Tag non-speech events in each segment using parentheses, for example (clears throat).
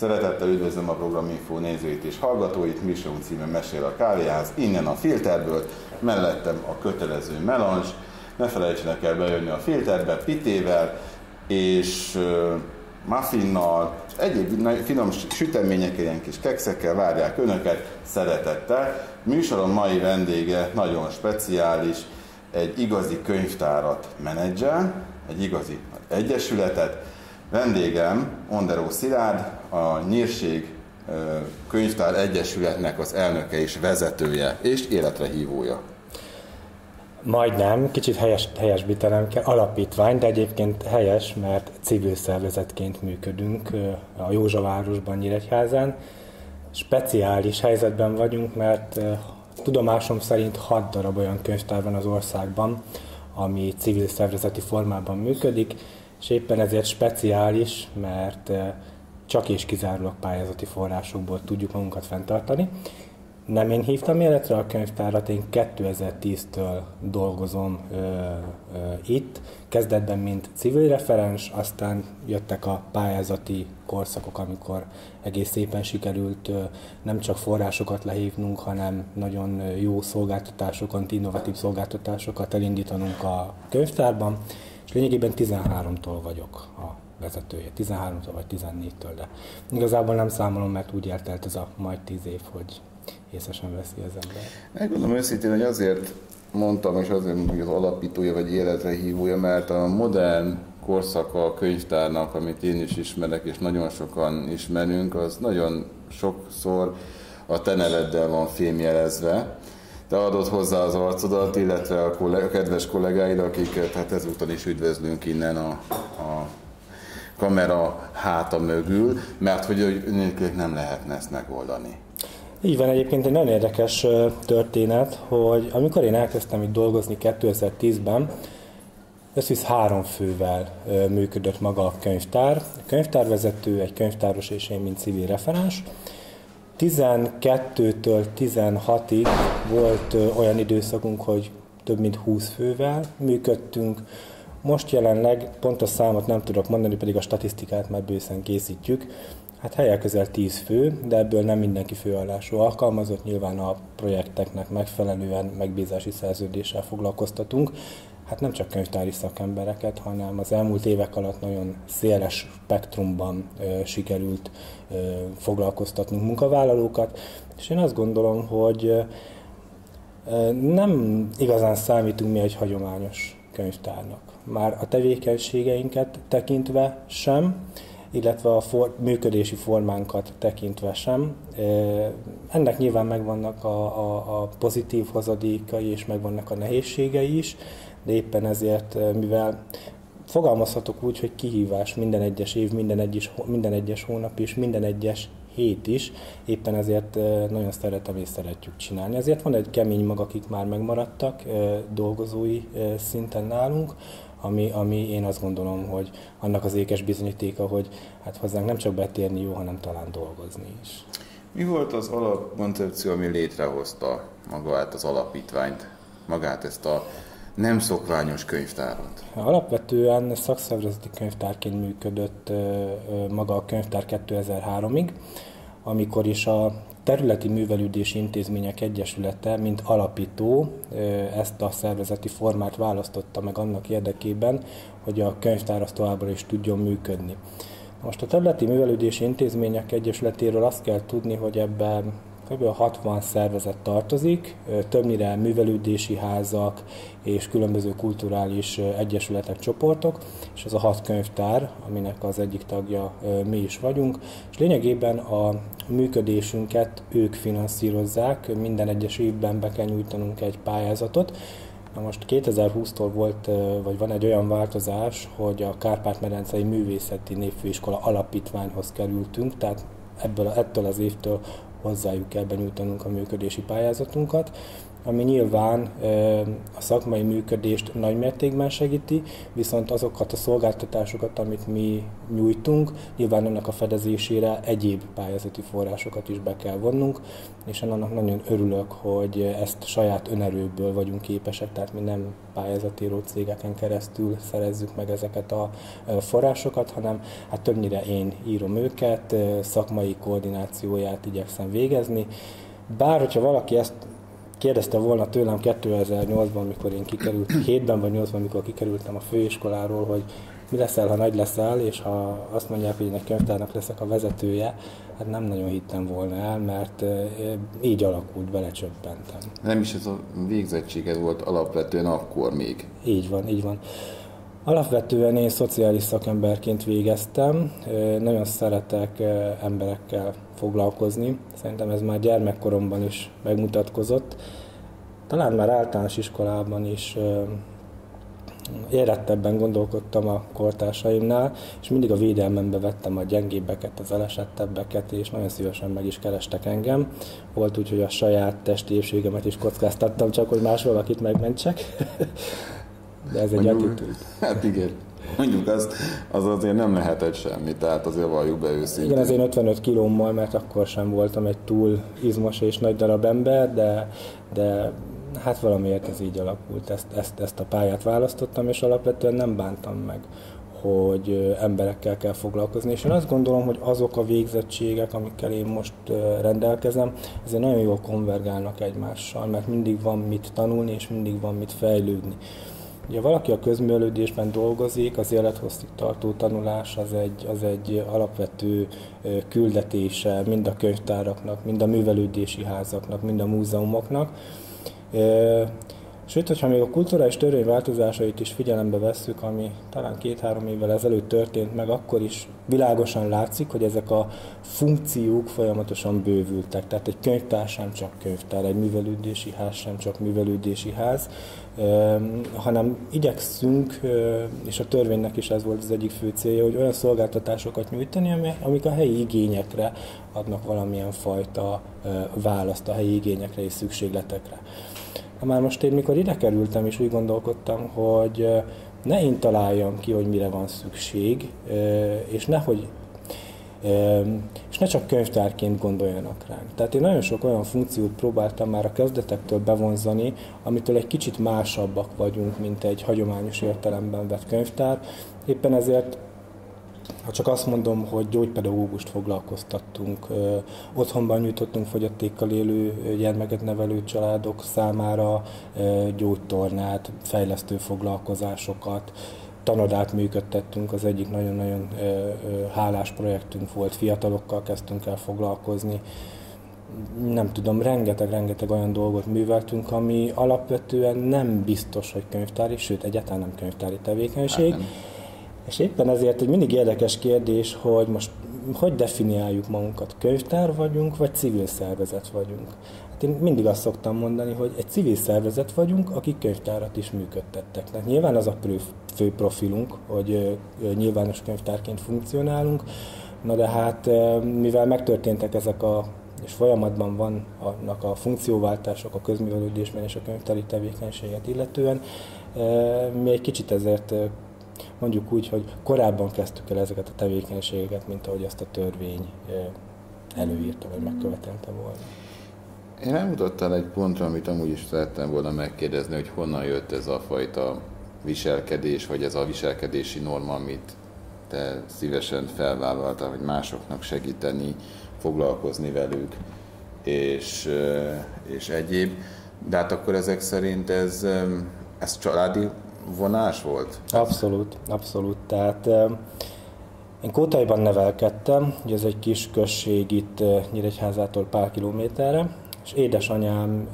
Szeretettel üdvözlöm a Programinfo nézőit és hallgatóit, Műsorunk címe Mesél a kávéház, innen a filterből, mellettem a kötelező melange, ne felejtsenek el bejönni a filterbe, pitével és uh, muffinnal, egyéb finom süteményekkel, ilyen kis kekszekkel várják önöket szeretettel. Műsorom mai vendége nagyon speciális, egy igazi könyvtárat menedzsel, egy igazi egyesületet. Vendégem Onderó Szilárd, a Nyírség Könyvtár Egyesületnek az elnöke és vezetője, és életre hívója. Majdnem, kicsit helyes, helyesbítenem kell, alapítvány, de egyébként helyes, mert civil szervezetként működünk a Józsavárosban, Nyíregyházán. Speciális helyzetben vagyunk, mert tudomásom szerint hat darab olyan könyvtár van az országban, ami civil szervezeti formában működik, és éppen ezért speciális, mert csak és kizárólag pályázati forrásokból tudjuk magunkat fenntartani. Nem én hívtam életre a könyvtárat, én 2010-től dolgozom ö, ö, itt, kezdetben mint civil referens, aztán jöttek a pályázati korszakok, amikor egész szépen sikerült ö, nem csak forrásokat lehívnunk, hanem nagyon jó szolgáltatásokat, innovatív szolgáltatásokat elindítanunk a könyvtárban, és lényegében 13-tól vagyok a vezetője, 13-tól vagy 14-től, de igazából nem számolom, mert úgy eltelt ez a majd 10 év, hogy észesen veszi az ember. Megmondom őszintén, hogy azért mondtam, és azért hogy az alapítója vagy életre hívója, mert a modern korszaka a könyvtárnak, amit én is ismerek, és nagyon sokan ismerünk, az nagyon sokszor a te neveddel van fémjelezve. Te adod hozzá az arcodat, illetve a, kollega, a kedves kollégáid, akiket hát ezúton is üdvözlünk innen a, a kamera háta mögül, mert hogy nem lehetne ezt megoldani. Így van egyébként egy nagyon érdekes történet, hogy amikor én elkezdtem itt dolgozni 2010-ben, összvisz három fővel működött maga a könyvtár. A könyvtárvezető, egy könyvtáros és én, mint civil referens. 12-től 16-ig volt olyan időszakunk, hogy több mint 20 fővel működtünk. Most jelenleg pontos számot nem tudok mondani, pedig a statisztikát már bőszen készítjük. Hát helyek közel 10 fő, de ebből nem mindenki főállású alkalmazott, nyilván a projekteknek megfelelően megbízási szerződéssel foglalkoztatunk. Hát nem csak könyvtári szakembereket, hanem az elmúlt évek alatt nagyon széles spektrumban ö, sikerült ö, foglalkoztatnunk munkavállalókat, és én azt gondolom, hogy ö, nem igazán számítunk mi egy hagyományos könyvtárnak. Már a tevékenységeinket tekintve sem, illetve a for, működési formánkat tekintve sem. Ennek nyilván megvannak a, a, a pozitív hozadékai és megvannak a nehézségei is, de éppen ezért, mivel fogalmazhatok úgy, hogy kihívás minden egyes év, minden egyes, minden egyes hónap és minden egyes hét is, éppen ezért nagyon szeretem és szeretjük csinálni. Ezért van egy kemény mag, akik már megmaradtak dolgozói szinten nálunk, ami, ami én azt gondolom, hogy annak az ékes bizonyítéka, hogy hát hozzánk nem csak betérni jó, hanem talán dolgozni is. Mi volt az alapkoncepció, ami létrehozta magát az alapítványt, magát ezt a nem szokványos könyvtárat? Alapvetően szakszervezeti könyvtárként működött maga a könyvtár 2003-ig, amikor is a Területi Művelődési Intézmények Egyesülete, mint alapító ezt a szervezeti formát választotta meg annak érdekében, hogy a könyvtár az továbbra is tudjon működni. Most a Területi Művelődési Intézmények Egyesületéről azt kell tudni, hogy ebben kb. 60 szervezet tartozik, többnyire művelődési házak és különböző kulturális egyesületek, csoportok, és ez a hat könyvtár, aminek az egyik tagja mi is vagyunk, és lényegében a működésünket ők finanszírozzák, minden egyes évben be kell nyújtanunk egy pályázatot, Na most 2020-tól volt, vagy van egy olyan változás, hogy a Kárpát-medencei Művészeti Népfőiskola alapítványhoz kerültünk, tehát ebből, ettől az évtől hozzájuk kell benyújtanunk a működési pályázatunkat, ami nyilván a szakmai működést nagy mértékben segíti, viszont azokat a szolgáltatásokat, amit mi nyújtunk, nyilván ennek a fedezésére egyéb pályázati forrásokat is be kell vonnunk, és annak nagyon örülök, hogy ezt saját önerőből vagyunk képesek, tehát mi nem pályázatíró cégeken keresztül szerezzük meg ezeket a forrásokat, hanem hát többnyire én írom őket, szakmai koordinációját igyekszem végezni, bár, hogyha valaki ezt kérdezte volna tőlem 2008-ban, mikor én kikerült, (clears throat) 7-ben vagy 8-ban, mikor kikerültem a főiskoláról, hogy mi leszel, ha nagy leszel, és ha azt mondják, hogy én egy könyvtárnak leszek a vezetője, hát nem nagyon hittem volna el, mert így alakult, belecsöppentem. Nem is ez a végzettséged volt alapvetően akkor még. Így van, így van. Alapvetően én szociális szakemberként végeztem, nagyon szeretek emberekkel foglalkozni. Szerintem ez már gyermekkoromban is megmutatkozott. Talán már általános iskolában is érettebben gondolkodtam a kortársaimnál, és mindig a védelmembe vettem a gyengébbeket, az elesettebbeket, és nagyon szívesen meg is kerestek engem. Volt úgy, hogy a saját testi épségemet is kockáztattam, csak hogy más valakit megmentsek. (laughs) De ez egy attitűd. Hát igen. Mondjuk azt, az azért nem lehetett semmi, tehát azért valljuk be őszintén. Igen, az én 55 kilómmal, mert akkor sem voltam egy túl izmos és nagy darab ember, de, de hát valamiért ez így alakult, ezt, ezt, ezt a pályát választottam, és alapvetően nem bántam meg hogy emberekkel kell foglalkozni, és én azt gondolom, hogy azok a végzettségek, amikkel én most rendelkezem, ezért nagyon jól konvergálnak egymással, mert mindig van mit tanulni, és mindig van mit fejlődni. Ugye valaki a közművelődésben dolgozik, az élethosszig tartó tanulás az egy, az egy alapvető küldetése mind a könyvtáraknak, mind a művelődési házaknak, mind a múzeumoknak. Sőt, hogyha még a kulturális törvény változásait is figyelembe vesszük, ami talán két-három évvel ezelőtt történt meg, akkor is világosan látszik, hogy ezek a funkciók folyamatosan bővültek. Tehát egy könyvtár sem csak könyvtár, egy művelődési ház sem csak művelődési ház, hanem igyekszünk, és a törvénynek is ez volt az egyik fő célja, hogy olyan szolgáltatásokat nyújtani, amik a helyi igényekre adnak valamilyen fajta választ a helyi igényekre és szükségletekre. Már most én mikor ide kerültem, és úgy gondolkodtam, hogy ne én találjam ki, hogy mire van szükség, és nehogy ne csak könyvtárként gondoljanak ránk. Tehát én nagyon sok olyan funkciót próbáltam már a kezdetektől bevonzani, amitől egy kicsit másabbak vagyunk, mint egy hagyományos értelemben vett könyvtár. Éppen ezért ha csak azt mondom, hogy gyógypedagógust foglalkoztattunk, otthonban nyújtottunk fogyatékkal élő gyermeket nevelő családok számára gyógytornát, fejlesztő foglalkozásokat, tanodát működtettünk, az egyik nagyon-nagyon hálás projektünk volt, fiatalokkal kezdtünk el foglalkozni, nem tudom, rengeteg-rengeteg olyan dolgot műveltünk, ami alapvetően nem biztos, hogy könyvtári, sőt egyáltalán nem könyvtári tevékenység. Hát nem. És éppen ezért egy mindig érdekes kérdés, hogy most hogy definiáljuk magunkat, könyvtár vagyunk, vagy civil szervezet vagyunk. Hát én mindig azt szoktam mondani, hogy egy civil szervezet vagyunk, akik könyvtárat is működtettek. Tehát nyilván az a fő profilunk, hogy nyilvános könyvtárként funkcionálunk, na de hát mivel megtörténtek ezek a és folyamatban vannak a funkcióváltások a közművelődésben és a könyvtári tevékenységet illetően, mi egy kicsit ezért mondjuk úgy, hogy korábban kezdtük el ezeket a tevékenységeket, mint ahogy azt a törvény előírta, vagy megkövetelte volna. Én elmutattál egy pontra, amit amúgy is szerettem volna megkérdezni, hogy honnan jött ez a fajta viselkedés, vagy ez a viselkedési norma, amit te szívesen felvállaltál, hogy másoknak segíteni, foglalkozni velük, és, és egyéb. De hát akkor ezek szerint ez, ez családi vonás volt? Abszolút, abszolút. Tehát én Kótaiban nevelkedtem, ugye ez egy kis község itt Nyíregyházától pár kilométerre, és édesanyám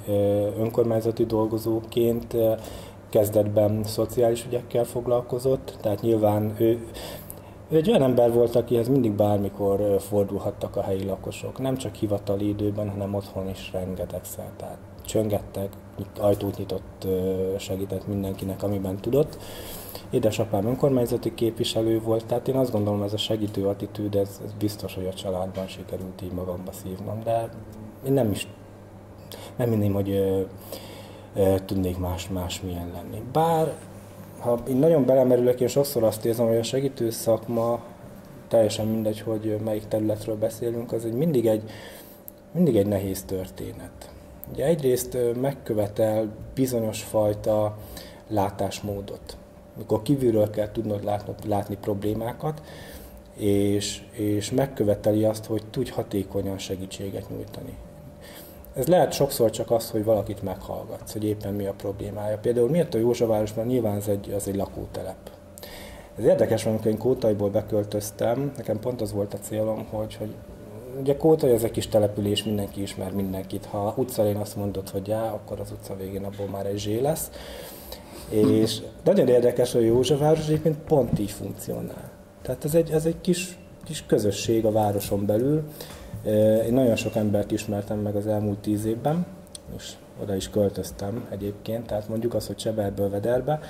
önkormányzati dolgozóként kezdetben szociális ügyekkel foglalkozott, tehát nyilván ő, ő egy olyan ember volt, akihez mindig bármikor fordulhattak a helyi lakosok, nem csak hivatali időben, hanem otthon is rengetegszer. Tehát csöngettek, ajtót nyitott, segített mindenkinek, amiben tudott. Édesapám önkormányzati képviselő volt, tehát én azt gondolom, ez a segítő attitűd, ez, ez biztos, hogy a családban sikerült így magamba szívnom, de én nem is, nem hinném, hogy tudnék más, más milyen lenni. Bár, ha én nagyon belemerülök, én sokszor azt érzem, hogy a segítő szakma, teljesen mindegy, hogy melyik területről beszélünk, az egy mindig egy, mindig egy nehéz történet. Ugye egyrészt megkövetel bizonyos fajta látásmódot. Mikor kívülről kell tudnod látni, látni problémákat, és, és megköveteli azt, hogy tudj hatékonyan segítséget nyújtani. Ez lehet sokszor csak az, hogy valakit meghallgatsz, hogy éppen mi a problémája. Például miért a Józsavárosban nyilván ez egy, az egy lakótelep. Ez érdekes, amikor én Kótaiból beköltöztem, nekem pont az volt a célom, hogy, hogy ugye Kótai az egy kis település, mindenki ismer mindenkit. Ha utcán azt mondod, hogy já, akkor az utca végén abból már egy zsé lesz. És nagyon érdekes, hogy Józsefváros egyébként pont így funkcionál. Tehát ez egy, ez egy kis, kis közösség a városon belül. Én nagyon sok embert ismertem meg az elmúlt tíz évben, és oda is költöztem egyébként, tehát mondjuk az, hogy Cseberből Vederbe,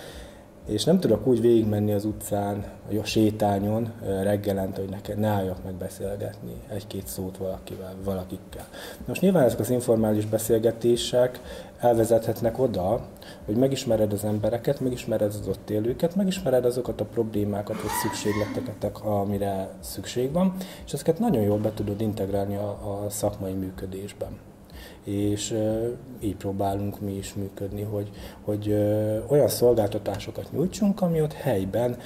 és nem tudok úgy végigmenni az utcán, vagy a sétányon reggelente, hogy neked ne álljak meg beszélgetni egy-két szót valakivel, valakikkel. Most nyilván ezek az informális beszélgetések elvezethetnek oda, hogy megismered az embereket, megismered az ott élőket, megismered azokat a problémákat, vagy szükségleteket, amire szükség van, és ezeket nagyon jól be tudod integrálni a, a szakmai működésben és így próbálunk mi is működni, hogy, hogy olyan szolgáltatásokat nyújtsunk, ami ott helyben,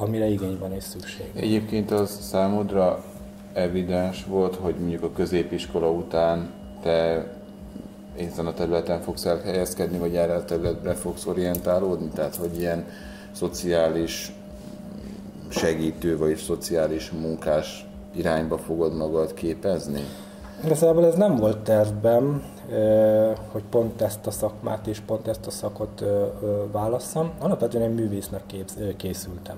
amire igény van és szükség. Egyébként az számodra evidens volt, hogy mondjuk a középiskola után te ezen a területen fogsz elhelyezkedni, vagy erre a területre fogsz orientálódni? Tehát, hogy ilyen szociális segítő, vagy szociális munkás irányba fogod magad képezni? Igazából ez nem volt tervben, hogy pont ezt a szakmát és pont ezt a szakot válasszam. Alapvetően egy művésznek készültem.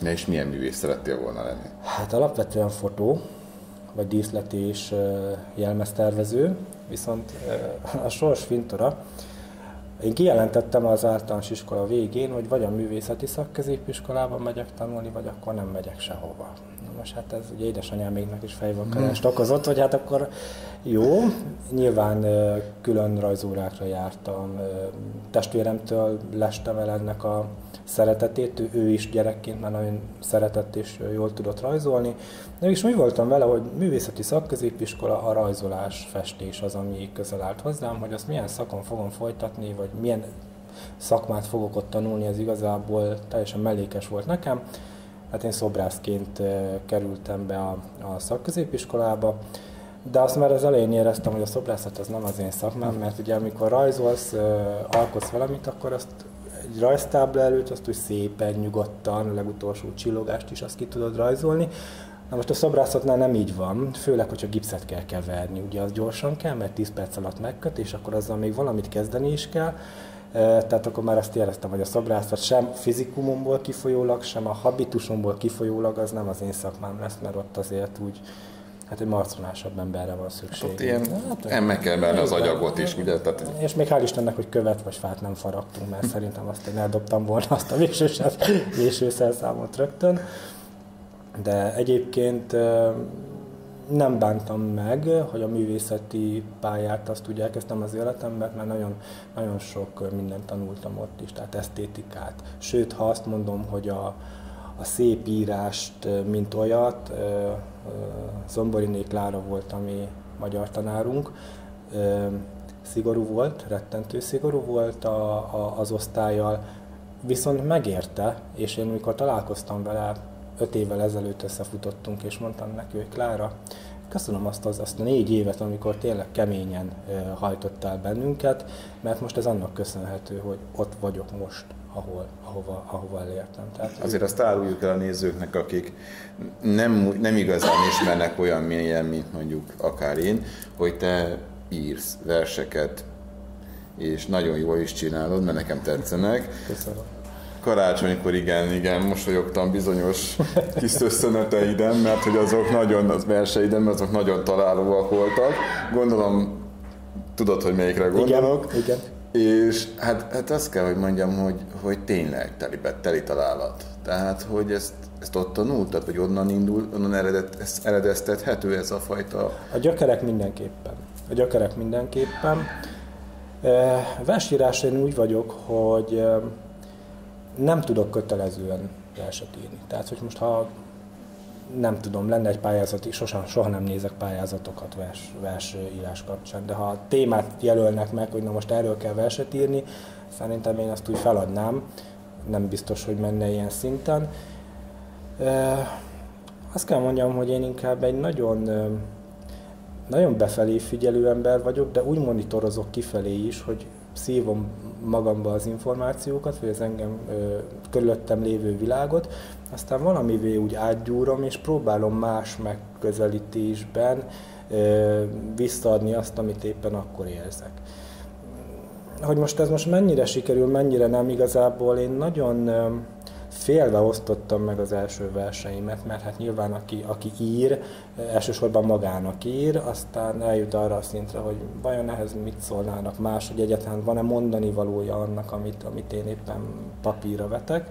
Na és milyen művész szerettél volna lenni? Hát alapvetően fotó, vagy díszlet és jelmeztervező, viszont a sors fintora. Én kijelentettem az általános iskola végén, hogy vagy a művészeti szakközépiskolában megyek tanulni, vagy akkor nem megyek sehova most hát ez ugye édesanyáméknak is fejvakarást okozott, hogy hát akkor jó, nyilván külön rajzórákra jártam, testvéremtől lestem el ennek a szeretetét, ő is gyerekként már nagyon szeretett és jól tudott rajzolni. De is úgy voltam vele, hogy művészeti szakközépiskola, a rajzolás, festés az, ami közel állt hozzám, hogy azt milyen szakon fogom folytatni, vagy milyen szakmát fogok ott tanulni, ez igazából teljesen mellékes volt nekem. Hát én szobrászként kerültem be a, a szakközépiskolába, de azt már az elején éreztem, hogy a szobrászat az nem az én szakmám, mert ugye amikor rajzolsz, alkotsz valamit, akkor azt egy rajztábla előtt azt úgy szépen, nyugodtan, a legutolsó csillogást is azt ki tudod rajzolni. Na most a szobrászatnál nem így van, főleg, hogyha gipszet kell keverni, ugye az gyorsan kell, mert 10 perc alatt megköt, és akkor azzal még valamit kezdeni is kell tehát akkor már azt éreztem, hogy a szobrászat sem fizikumomból kifolyólag, sem a habitusomból kifolyólag az nem az én szakmám lesz, mert ott azért úgy hát egy marconásabb emberre van szükség. Hát ilyen hát, meg kell benne az agyagot is, ugye? Tehát... És még hál' Istennek, hogy követ vagy fát nem faragtunk, mert szerintem azt én eldobtam volna azt a vésőszelszámot rögtön. De egyébként nem bántam meg, hogy a művészeti pályát azt úgy elkezdtem az életemben, mert nagyon, nagyon sok mindent tanultam ott is, tehát esztétikát. Sőt, ha azt mondom, hogy a, a szép írást, mint olyat, Zomboriné Klára volt, ami magyar tanárunk, szigorú volt, rettentő szigorú volt a, a, az osztályjal, viszont megérte, és én mikor találkoztam vele öt évvel ezelőtt összefutottunk, és mondtam neki, hogy Klára, köszönöm azt az azt a négy évet, amikor tényleg keményen hajtottál bennünket, mert most ez annak köszönhető, hogy ott vagyok most, ahol, ahova, ahova elértem. Tehát, Azért azt áruljuk el a nézőknek, akik nem, nem igazán ismernek olyan mélyen, mint mondjuk akár én, hogy te írsz verseket, és nagyon jól is csinálod, mert nekem tetszenek. Köszönöm karácsonykor igen, igen, mosolyogtam bizonyos kis összöneteiden, mert hogy azok nagyon, az verseiden, mert azok nagyon találóak voltak. Gondolom, tudod, hogy melyikre gondolok. Igen, igen. És hát, hát azt kell, hogy mondjam, hogy, hogy tényleg teli, teli találat. Tehát, hogy ezt, ezt ott tanultad, vagy onnan indul, onnan eredet, ez eredeztethető ez a fajta... A gyökerek mindenképpen. A gyökerek mindenképpen. Versírás én úgy vagyok, hogy nem tudok kötelezően verset írni. Tehát, hogy most ha nem tudom, lenne egy pályázat, sosem, soha nem nézek pályázatokat vers, versírás kapcsán, de ha témát jelölnek meg, hogy na most erről kell verset írni, szerintem én azt úgy feladnám, nem biztos, hogy menne ilyen szinten. Azt kell mondjam, hogy én inkább egy nagyon, nagyon befelé figyelő ember vagyok, de úgy monitorozok kifelé is, hogy szívom magamba az információkat, vagy az engem ö, körülöttem lévő világot, aztán valamivé úgy átgyúrom, és próbálom más megközelítésben ö, visszaadni azt, amit éppen akkor érzek. Hogy most ez most mennyire sikerül, mennyire nem, igazából én nagyon ö, félve osztottam meg az első verseimet, mert hát nyilván aki, aki ír, elsősorban magának ír, aztán eljut arra a szintre, hogy vajon ehhez mit szólnának más, hogy egyáltalán van-e mondani valója annak, amit, amit én éppen papírra vetek.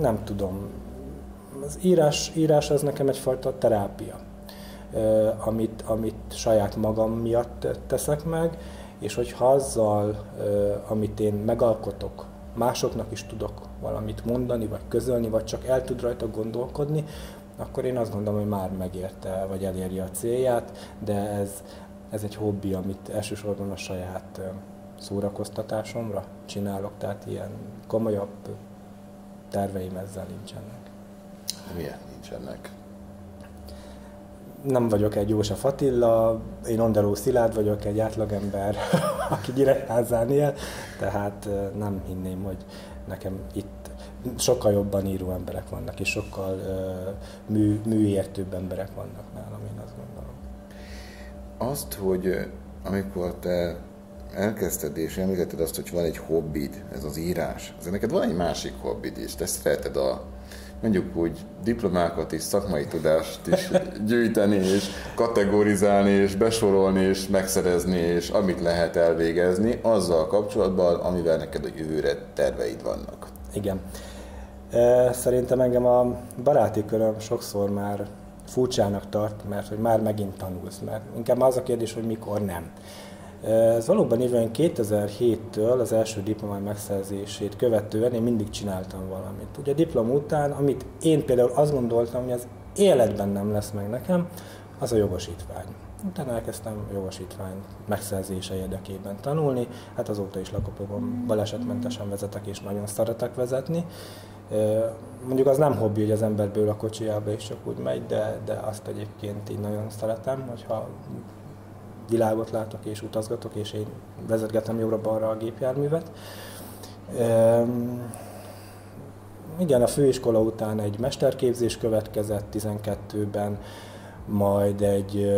Nem tudom. Az írás, írás az nekem egyfajta terápia, amit, amit saját magam miatt teszek meg, és hogyha azzal, amit én megalkotok, másoknak is tudok valamit mondani, vagy közölni, vagy csak el tud rajta gondolkodni, akkor én azt gondolom, hogy már megérte, vagy eléri a célját, de ez, ez egy hobbi, amit elsősorban a saját szórakoztatásomra csinálok, tehát ilyen komolyabb terveim ezzel nincsenek. Miért nincsenek? Nem vagyok egy József Attila, én Ondeló Szilárd vagyok, egy átlagember, (laughs) aki Nyíregyházán él, tehát nem hinném, hogy nekem itt sokkal jobban író emberek vannak, és sokkal mű, műértőbb emberek vannak nálam, én azt gondolom. Azt, hogy amikor te elkezdted és említetted azt, hogy van egy hobbid, ez az írás, ez neked van egy másik hobbid is, te szereted a mondjuk úgy diplomákat és szakmai tudást is gyűjteni, és kategorizálni, és besorolni, és megszerezni, és amit lehet elvégezni, azzal kapcsolatban, amivel neked a jövőre terveid vannak. Igen. Szerintem engem a baráti köröm sokszor már furcsának tart, mert hogy már megint tanulsz, mert inkább az a kérdés, hogy mikor nem. Ez valóban évben 2007-től az első diplomám megszerzését követően én mindig csináltam valamit. Ugye a diplom után, amit én például azt gondoltam, hogy az életben nem lesz meg nekem, az a jogosítvány. Utána elkezdtem jogosítvány megszerzése érdekében tanulni, hát azóta is Lakopóban balesetmentesen vezetek és nagyon szeretek vezetni. Mondjuk az nem hobbi, hogy az emberből a kocsijába és csak úgy megy, de, de azt egyébként így nagyon szeretem, hogyha világot látok és utazgatok, és én vezetgetem jobbra-balra a gépjárművet. Igen, a főiskola után egy mesterképzés következett 12-ben, majd egy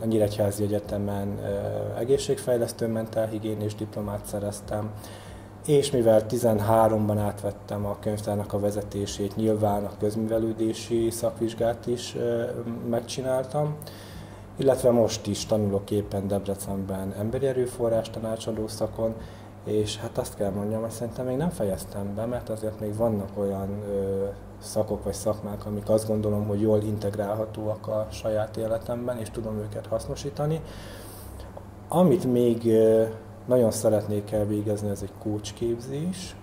a Nyíregyházi Egyetemen egészségfejlesztő mentálhigiénés diplomát szereztem, és mivel 13-ban átvettem a könyvtárnak a vezetését, nyilván a közművelődési szakvizsgát is megcsináltam, illetve most is tanulok éppen Debrecenben emberi erőforrás tanácsadó szakon, és hát azt kell mondjam, hogy szerintem még nem fejeztem be, mert azért még vannak olyan ö, szakok vagy szakmák, amik azt gondolom, hogy jól integrálhatóak a saját életemben, és tudom őket hasznosítani. Amit még ö, nagyon szeretnék elvégezni, ez egy coach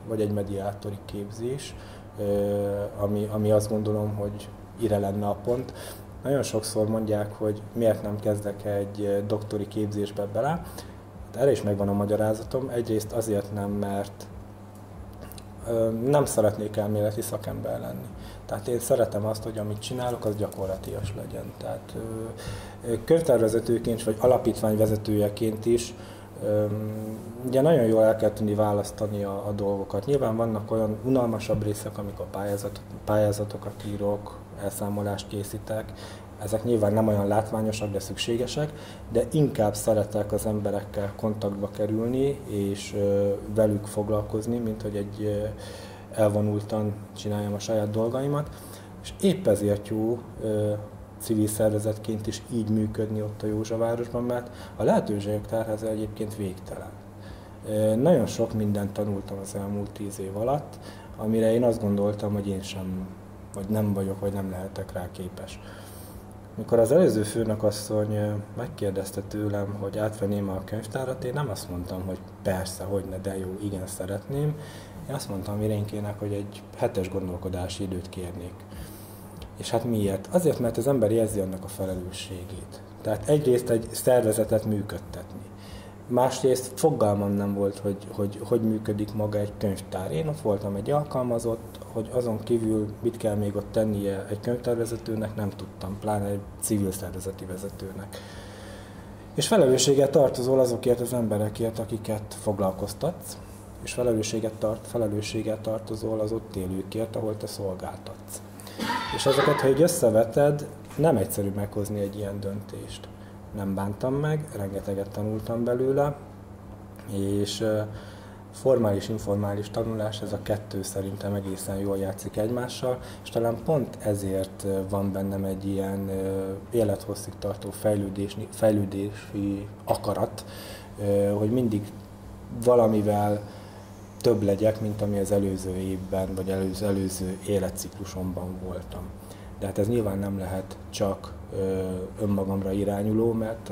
vagy egy mediátori képzés, ami, ami azt gondolom, hogy ire lenne a pont. Nagyon sokszor mondják, hogy miért nem kezdek egy doktori képzésbe bele. Hát erre is megvan a magyarázatom. Egyrészt azért nem, mert nem szeretnék elméleti szakember lenni. Tehát én szeretem azt, hogy amit csinálok, az gyakorlatias legyen. Tehát könyvtárvezetőként vagy alapítványvezetőjeként is ugye nagyon jól el kell tudni választani a, a dolgokat. Nyilván vannak olyan unalmasabb részek, amikor pályázat, pályázatokat írok, elszámolást készítek, ezek nyilván nem olyan látványosak, de szükségesek, de inkább szeretek az emberekkel kontaktba kerülni, és velük foglalkozni, mint hogy egy elvonultan csináljam a saját dolgaimat. És épp ezért jó civil szervezetként is így működni ott a Józsavárosban, mert a lehetőségek tárháza egyébként végtelen. Nagyon sok mindent tanultam az elmúlt tíz év alatt, amire én azt gondoltam, hogy én sem, vagy nem vagyok, vagy nem lehetek rá képes. Mikor az előző főnökasszony megkérdezte tőlem, hogy átvenném a könyvtárat, én nem azt mondtam, hogy persze, hogy ne, de jó, igen, szeretném. Én azt mondtam Irénkének, hogy egy hetes gondolkodási időt kérnék. És hát miért? Azért, mert az ember érzi annak a felelősségét. Tehát egyrészt egy szervezetet működtetni. Másrészt fogalmam nem volt, hogy, hogy hogy működik maga egy könyvtár. Én ott voltam egy alkalmazott, hogy azon kívül mit kell még ott tennie egy könyvtárvezetőnek, nem tudtam, pláne egy civil szervezeti vezetőnek. És felelősséget tartozol azokért az emberekért, akiket foglalkoztatsz, és felelősséget, tart, felelősséget tartozol az ott élőkért, ahol te szolgáltatsz. És ezeket, ha így összeveted, nem egyszerű meghozni egy ilyen döntést. Nem bántam meg, rengeteget tanultam belőle, és formális, informális tanulás, ez a kettő szerintem egészen jól játszik egymással, és talán pont ezért van bennem egy ilyen élethosszig tartó fejlődési, fejlődési akarat, hogy mindig valamivel több legyek, mint ami az előző évben, vagy előző, előző életciklusomban voltam. De hát ez nyilván nem lehet csak önmagamra irányuló, mert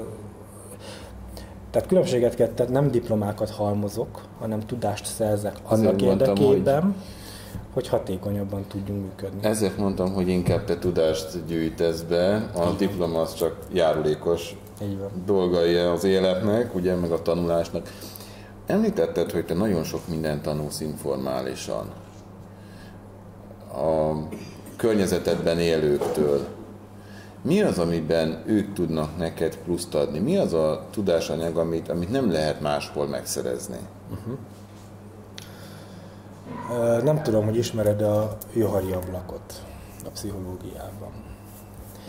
tehát különbséget kell, tehát nem diplomákat halmozok, hanem tudást szerzek annak Azért érdekében, mondtam, hogy, hogy hatékonyabban tudjunk működni. Ezért mondtam, hogy inkább te tudást gyűjtesz be, a Igen. diploma az csak járulékos dolgai az életnek, ugye, meg a tanulásnak. Említetted, hogy te nagyon sok mindent tanulsz informálisan. A környezetedben élőktől. Mi az, amiben ők tudnak neked pluszt adni? Mi az a tudásanyag, amit, amit nem lehet máshol megszerezni? Uh-huh. Nem tudom, hogy ismered a Johari ablakot a pszichológiában.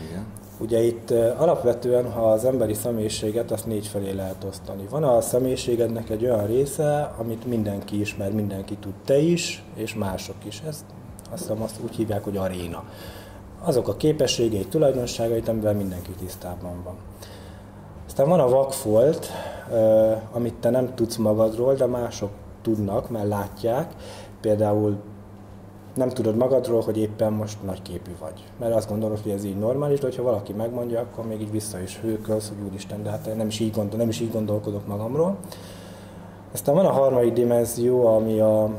Igen. Ugye itt alapvetően, ha az emberi személyiséget, azt négy felé lehet osztani. Van a személyiségednek egy olyan része, amit mindenki ismer, mindenki tud, te is, és mások is. Ezt azt hiszem azt úgy hívják, hogy aréna. Azok a képességei, tulajdonságait, amivel mindenki tisztában van. Aztán van a vakfolt, amit te nem tudsz magadról, de mások tudnak, mert látják. Például nem tudod magadról, hogy éppen most nagyképű vagy. Mert azt gondolod, hogy ez így normális, de ha valaki megmondja, akkor még így vissza is hőkölsz, hogy úristen, de hát nem is így, gondol, nem is így gondolkodok magamról. Aztán van a harmadik dimenzió, ami a,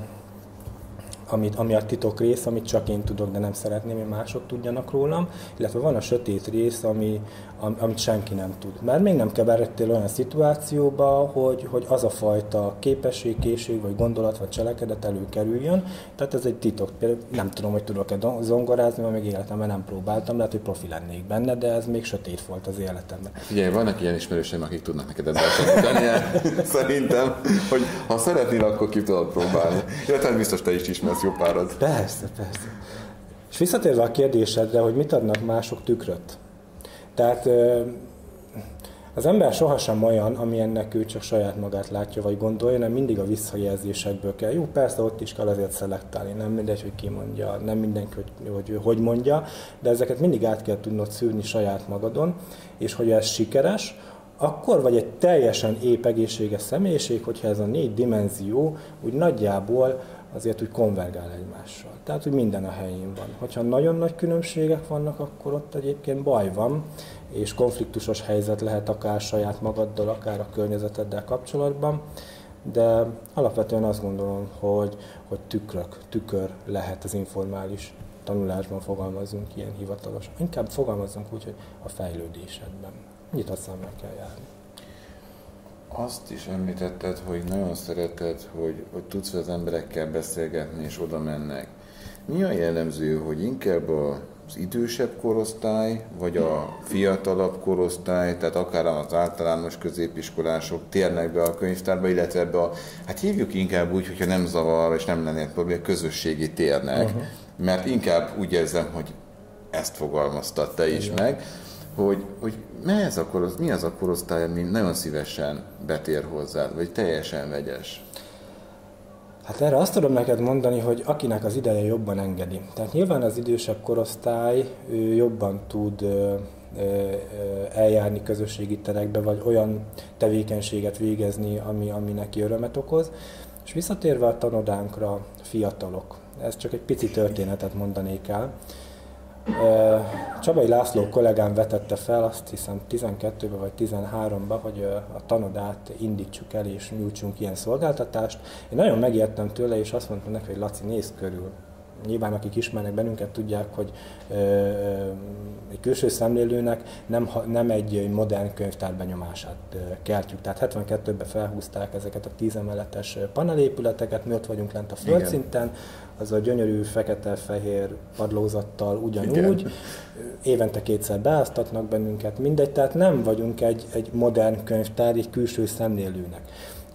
amit, ami a titok rész, amit csak én tudok, de nem szeretném, hogy mások tudjanak rólam, illetve van a sötét rész, ami, am, amit senki nem tud. Mert még nem keveredtél olyan szituációba, hogy, hogy az a fajta képesség, készség, vagy gondolat, vagy cselekedet előkerüljön. Tehát ez egy titok. Például nem tudom, hogy tudok-e zongorázni, mert még életemben nem próbáltam, lehet, hogy profi lennék benne, de ez még sötét volt az életemben. Ugye, vannak ilyen ismerőseim, akik tudnak neked ebben (laughs) Szerintem, hogy ha szeretnél, akkor ki tudod próbálni. Illetve biztos te is ismersz jó párat. Persze, persze. És visszatérve a kérdésedre, hogy mit adnak mások tükröt. Tehát az ember sohasem olyan, amilyennek ő csak saját magát látja vagy gondolja, nem mindig a visszajelzésekből kell. Jó, persze ott is kell azért szelektálni, nem mindegy, hogy ki mondja, nem mindenki, hogy, hogy hogy mondja, de ezeket mindig át kell tudnod szűrni saját magadon, és hogy ez sikeres, akkor vagy egy teljesen ép egészséges személyiség, hogyha ez a négy dimenzió úgy nagyjából azért úgy konvergál egymással. Tehát, hogy minden a helyén van. Hogyha nagyon nagy különbségek vannak, akkor ott egyébként baj van, és konfliktusos helyzet lehet akár saját magaddal, akár a környezeteddel kapcsolatban, de alapvetően azt gondolom, hogy, hogy tükrök, tükör lehet az informális tanulásban fogalmazunk ilyen hivatalos. Inkább fogalmazunk úgy, hogy a fejlődésedben. Nyitott szemmel kell járni. Azt is említetted, hogy nagyon szereted, hogy, hogy tudsz az emberekkel beszélgetni, és oda mennek. Mi a jellemző, hogy inkább az idősebb korosztály, vagy a fiatalabb korosztály, tehát akár az általános középiskolások térnek be a könyvtárba, illetve ebbe a, hát hívjuk inkább úgy, hogyha nem zavar és nem lenne probléma, közösségi térnek, uh-huh. mert inkább úgy érzem, hogy ezt fogalmaztad te is Igen. meg, hogy, hogy mi, ez a korosz, mi az a korosztály, ami nagyon szívesen betér hozzád, vagy teljesen vegyes? Hát erre azt tudom neked mondani, hogy akinek az ideje jobban engedi. Tehát nyilván az idősebb korosztály ő jobban tud eljárni közösségi terekbe, vagy olyan tevékenységet végezni, ami, ami neki örömet okoz. És visszatérve a tanodánkra, fiatalok, ez csak egy pici történetet mondanék el. Csabai László kollégám vetette fel, azt hiszem 12-ben vagy 13-ban, hogy a tanodát indítsuk el és nyújtsunk ilyen szolgáltatást. Én nagyon megijedtem tőle, és azt mondtam neki, hogy Laci, nézd körül, nyilván akik ismernek bennünket tudják, hogy egy külső szemlélőnek nem, nem egy modern könyvtár benyomását keltjük. Tehát 72-ben felhúzták ezeket a tízemeletes panelépületeket, mi ott vagyunk lent a földszinten, az a gyönyörű fekete-fehér padlózattal ugyanúgy, Igen. évente kétszer beáztatnak bennünket, mindegy, tehát nem vagyunk egy, egy modern könyvtár, egy külső szemlélőnek.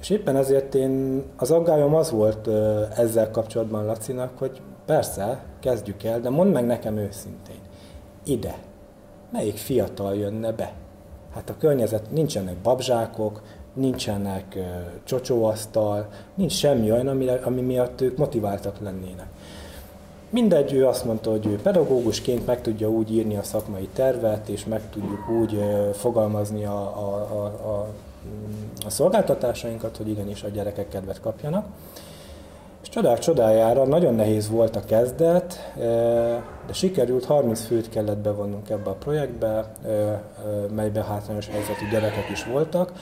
És éppen ezért én, az aggályom az volt ezzel kapcsolatban Lacinak, hogy persze, kezdjük el, de mondd meg nekem őszintén, ide, melyik fiatal jönne be? Hát a környezet, nincsenek babzsákok, nincsenek csocsóasztal, nincs semmi olyan, ami, ami miatt ők motiváltak lennének. Mindegy, ő azt mondta, hogy ő pedagógusként meg tudja úgy írni a szakmai tervet, és meg tudjuk úgy fogalmazni a, a, a, a, a szolgáltatásainkat, hogy igenis a gyerekek kedvet kapjanak. És csodák csodájára nagyon nehéz volt a kezdet, de sikerült, 30 főt kellett bevonnunk ebbe a projektbe, melyben hátrányos helyzetű gyerekek is voltak.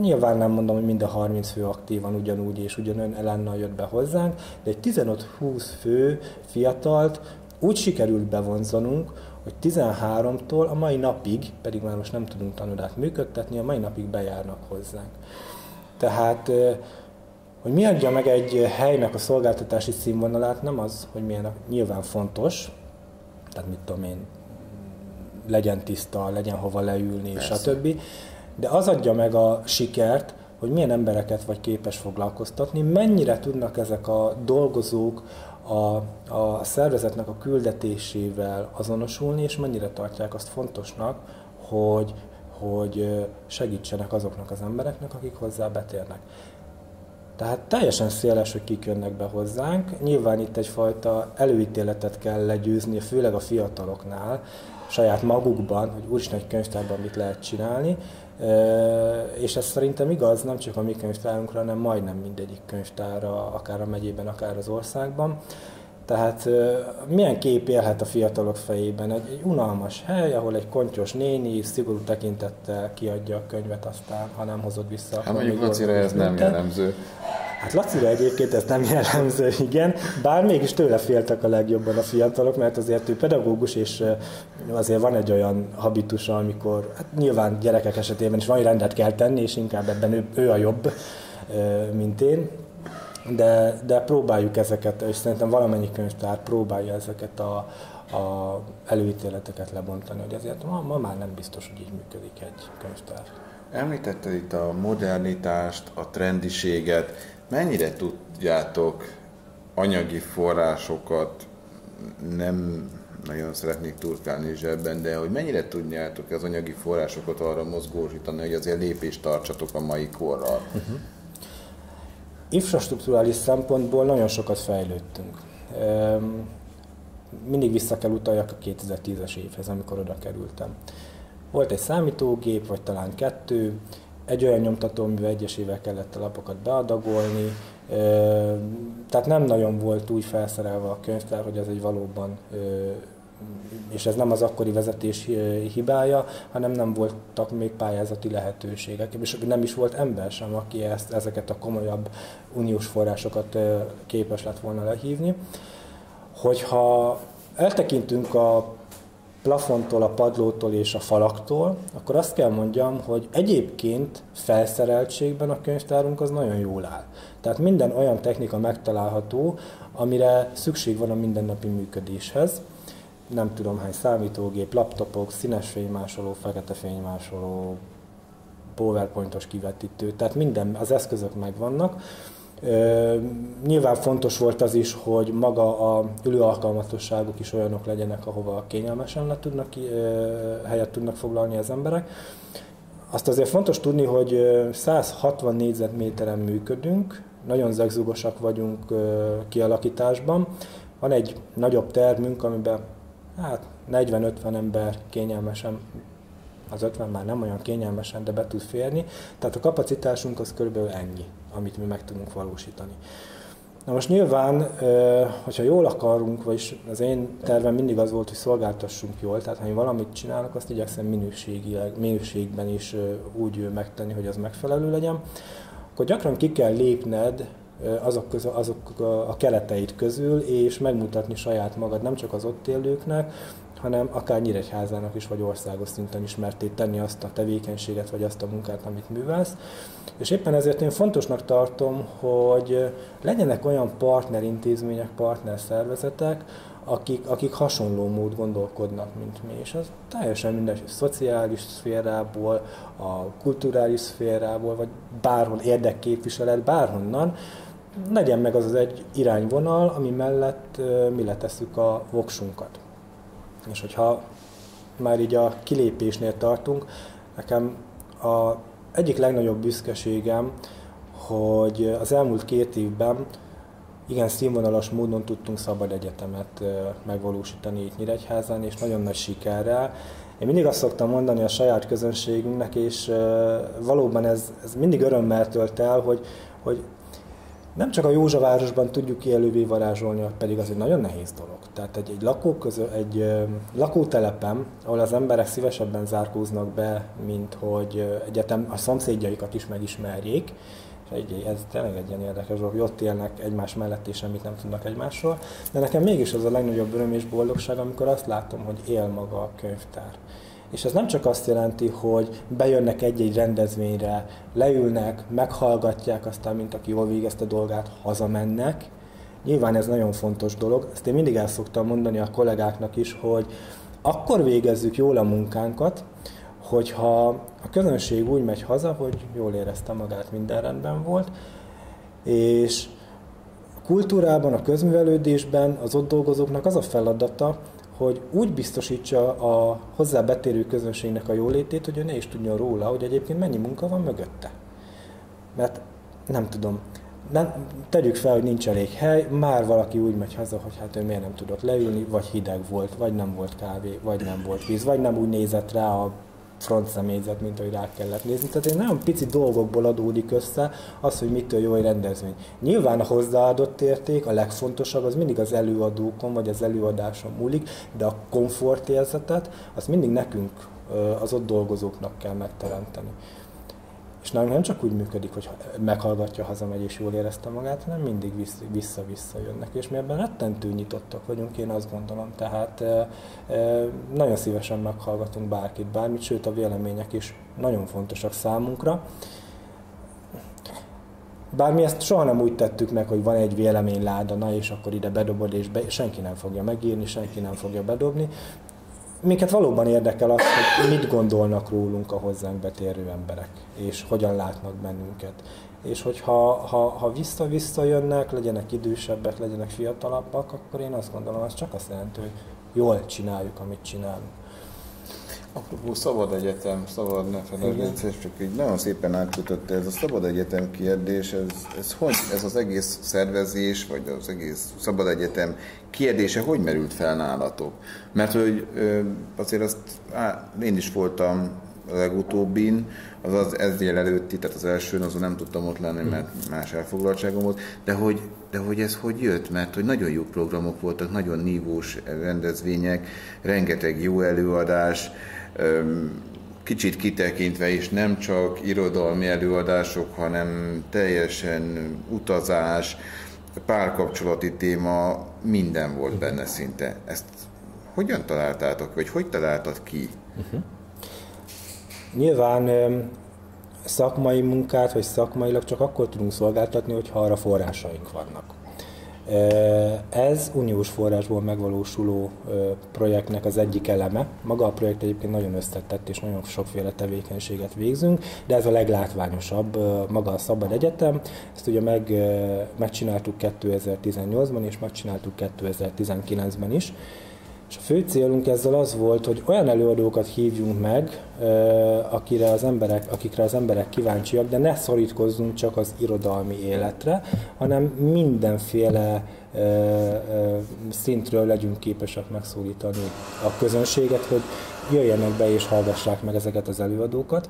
Nyilván nem mondom, hogy mind a 30 fő aktívan ugyanúgy és ugyanön elennel jött be hozzánk, de egy 15-20 fő fiatalt úgy sikerült bevonzanunk, hogy 13-tól a mai napig, pedig már most nem tudunk tanulát működtetni, a mai napig bejárnak hozzánk. Tehát hogy mi adja meg egy helynek a szolgáltatási színvonalát, nem az, hogy milyen nyilván fontos, tehát mit tudom én, legyen tiszta, legyen hova leülni, Persze. stb. De az adja meg a sikert, hogy milyen embereket vagy képes foglalkoztatni, mennyire tudnak ezek a dolgozók a, a szervezetnek a küldetésével azonosulni, és mennyire tartják azt fontosnak, hogy, hogy segítsenek azoknak az embereknek, akik hozzá betérnek. Tehát teljesen széles, hogy kik jönnek be hozzánk. Nyilván itt egyfajta előítéletet kell legyőzni, főleg a fiataloknál, saját magukban, hogy úristen egy könyvtárban mit lehet csinálni. És ez szerintem igaz nem csak a mi könyvtárunkra, hanem majdnem mindegyik könyvtárra, akár a megyében, akár az országban. Tehát milyen kép élhet a fiatalok fejében? Egy, egy unalmas hely, ahol egy kontyos néni szigorú tekintettel kiadja a könyvet, aztán ha nem hozod vissza. Hát mondjuk Lacira ez nem jellemző. Hát Lacira egyébként ez nem jellemző, (laughs) igen, bár mégis tőle féltek a legjobban a fiatalok, mert azért ő pedagógus, és azért van egy olyan habitusa, amikor hát nyilván gyerekek esetében is van, rendet kell tenni, és inkább ebben ő, ő a jobb, mint én de, de próbáljuk ezeket, és szerintem valamennyi könyvtár próbálja ezeket a, a előítéleteket lebontani, hogy azért ma, ma már nem biztos, hogy így működik egy könyvtár. Említetted itt a modernitást, a trendiséget. Mennyire tudjátok anyagi forrásokat nem nagyon szeretnék turkálni zsebben, de hogy mennyire tudjátok az anyagi forrásokat arra mozgósítani, hogy azért lépést tartsatok a mai korral? Uh-huh infrastruktúrális szempontból nagyon sokat fejlődtünk. Mindig vissza kell utaljak a 2010-es évhez, amikor oda kerültem. Volt egy számítógép, vagy talán kettő, egy olyan nyomtató, amivel egyesével kellett a lapokat beadagolni, tehát nem nagyon volt úgy felszerelve a könyvtár, hogy ez egy valóban és ez nem az akkori vezetés hibája, hanem nem voltak még pályázati lehetőségek, és nem is volt ember sem, aki ezt, ezeket a komolyabb uniós forrásokat képes lett volna lehívni. Hogyha eltekintünk a plafontól, a padlótól és a falaktól, akkor azt kell mondjam, hogy egyébként felszereltségben a könyvtárunk az nagyon jól áll. Tehát minden olyan technika megtalálható, amire szükség van a mindennapi működéshez nem tudom hány számítógép, laptopok, színes fénymásoló, fekete fénymásoló, powerpointos kivetítő, tehát minden, az eszközök megvannak. Nyilván fontos volt az is, hogy maga a ülőalkalmatosságok is olyanok legyenek, ahova kényelmesen le tudnak, helyet tudnak foglalni az emberek. Azt azért fontos tudni, hogy 160 négyzetméteren működünk, nagyon zegzugosak vagyunk kialakításban. Van egy nagyobb termünk, amiben hát 40-50 ember kényelmesen, az 50 már nem olyan kényelmesen, de be tud férni. Tehát a kapacitásunk az körülbelül ennyi, amit mi meg tudunk valósítani. Na most nyilván, hogyha jól akarunk, vagyis az én tervem mindig az volt, hogy szolgáltassunk jól, tehát ha én valamit csinálok, azt igyekszem minőségileg, minőségben is úgy megtenni, hogy az megfelelő legyen, akkor gyakran ki kell lépned azok, közül, azok a kereteid közül, és megmutatni saját magad nem csak az ott élőknek, hanem akár Nyíregyházának is, vagy országos szinten ismerté tenni azt a tevékenységet, vagy azt a munkát, amit művelsz. És éppen ezért én fontosnak tartom, hogy legyenek olyan partnerintézmények, partnerszervezetek, akik, akik hasonló mód gondolkodnak, mint mi. És az teljesen minden szociális szférából, a kulturális szférából, vagy bárhol érdekképviselet, bárhonnan, legyen meg az az egy irányvonal, ami mellett mi letesszük a voksunkat. És hogyha már így a kilépésnél tartunk, nekem a egyik legnagyobb büszkeségem, hogy az elmúlt két évben igen színvonalas módon tudtunk szabad egyetemet megvalósítani itt Nyíregyházán, és nagyon nagy sikerrel. Én mindig azt szoktam mondani a saját közönségünknek, és valóban ez, ez mindig örömmel tölt el, hogy, hogy nem csak a Józsavárosban tudjuk élővé varázsolni, pedig az egy nagyon nehéz dolog. Tehát egy, egy, lakó közö, egy ö, lakótelepen, ahol az emberek szívesebben zárkóznak be, mint hogy egyetem a szomszédjaikat is megismerjék, és egy, ez tényleg egy ilyen érdekes dolog, hogy ott élnek egymás mellett, és semmit nem tudnak egymásról. De nekem mégis az a legnagyobb öröm és boldogság, amikor azt látom, hogy él maga a könyvtár. És ez nem csak azt jelenti, hogy bejönnek egy-egy rendezvényre, leülnek, meghallgatják, aztán mint aki jól végezte dolgát, hazamennek. Nyilván ez nagyon fontos dolog. Ezt én mindig el szoktam mondani a kollégáknak is, hogy akkor végezzük jól a munkánkat, hogyha a közönség úgy megy haza, hogy jól érezte magát, minden rendben volt, és a kultúrában, a közművelődésben az ott dolgozóknak az a feladata, hogy úgy biztosítsa a hozzá betérő közönségnek a jólétét, hogy ő ne is tudjon róla, hogy egyébként mennyi munka van mögötte. Mert nem tudom, nem, tegyük fel, hogy nincs elég hely, már valaki úgy megy haza, hogy hát ő miért nem tudott leülni, vagy hideg volt, vagy nem volt kávé, vagy nem volt víz, vagy nem úgy nézett rá a front személyzet, mint ahogy rá kellett nézni. Tehát egy nagyon pici dolgokból adódik össze az, hogy mitől jó egy rendezvény. Nyilván a hozzáadott érték, a legfontosabb, az mindig az előadókon vagy az előadáson múlik, de a komfortérzetet, azt mindig nekünk, az ott dolgozóknak kell megteremteni. És nálunk nem csak úgy működik, hogy meghallgatja, hazamegy és jól érezte magát, hanem mindig vissza-vissza jönnek. És mi ebben rettentő nyitottak vagyunk, én azt gondolom. Tehát nagyon szívesen meghallgatunk bárkit, bármit, sőt a vélemények is nagyon fontosak számunkra. Bár mi ezt soha nem úgy tettük meg, hogy van egy véleményláda, na és akkor ide bedobod, és be, senki nem fogja megírni, senki nem fogja bedobni minket valóban érdekel az, hogy mit gondolnak rólunk a hozzánk betérő emberek, és hogyan látnak bennünket. És hogyha ha, ha vissza-vissza jönnek, legyenek idősebbek, legyenek fiatalabbak, akkor én azt gondolom, az csak azt jelenti, hogy jól csináljuk, amit csinálunk. Apropó Szabad Egyetem, szabad ne felejtsd, csak így nagyon szépen átfutott ez a Szabad Egyetem kérdés, ez, ez, hogy, ez az egész szervezés, vagy az egész Szabad Egyetem kérdése hogy merült fel nálatok? Mert hogy azért azt, á, én is voltam a legutóbbin, az az ezzel előtti, tehát az elsőn azon nem tudtam ott lenni, mert más elfoglaltságom volt, de hogy, de hogy ez hogy jött, mert hogy nagyon jó programok voltak, nagyon nívós rendezvények, rengeteg jó előadás, kicsit kitekintve is nem csak irodalmi előadások, hanem teljesen utazás, párkapcsolati téma, minden volt benne szinte. Ezt hogyan találtátok, vagy hogy találtad ki? Uh-huh. Nyilván szakmai munkát, vagy szakmailag csak akkor tudunk szolgáltatni, hogyha arra forrásaink vannak. Ez uniós forrásból megvalósuló projektnek az egyik eleme. Maga a projekt egyébként nagyon összetett és nagyon sokféle tevékenységet végzünk, de ez a leglátványosabb, maga a Szabad Egyetem. Ezt ugye meg, megcsináltuk 2018-ban és megcsináltuk 2019-ben is. És a fő célunk ezzel az volt, hogy olyan előadókat hívjunk meg, akire az emberek, akikre az emberek kíváncsiak, de ne szorítkozzunk csak az irodalmi életre, hanem mindenféle szintről legyünk képesek megszólítani a közönséget, hogy jöjjenek be és hallgassák meg ezeket az előadókat.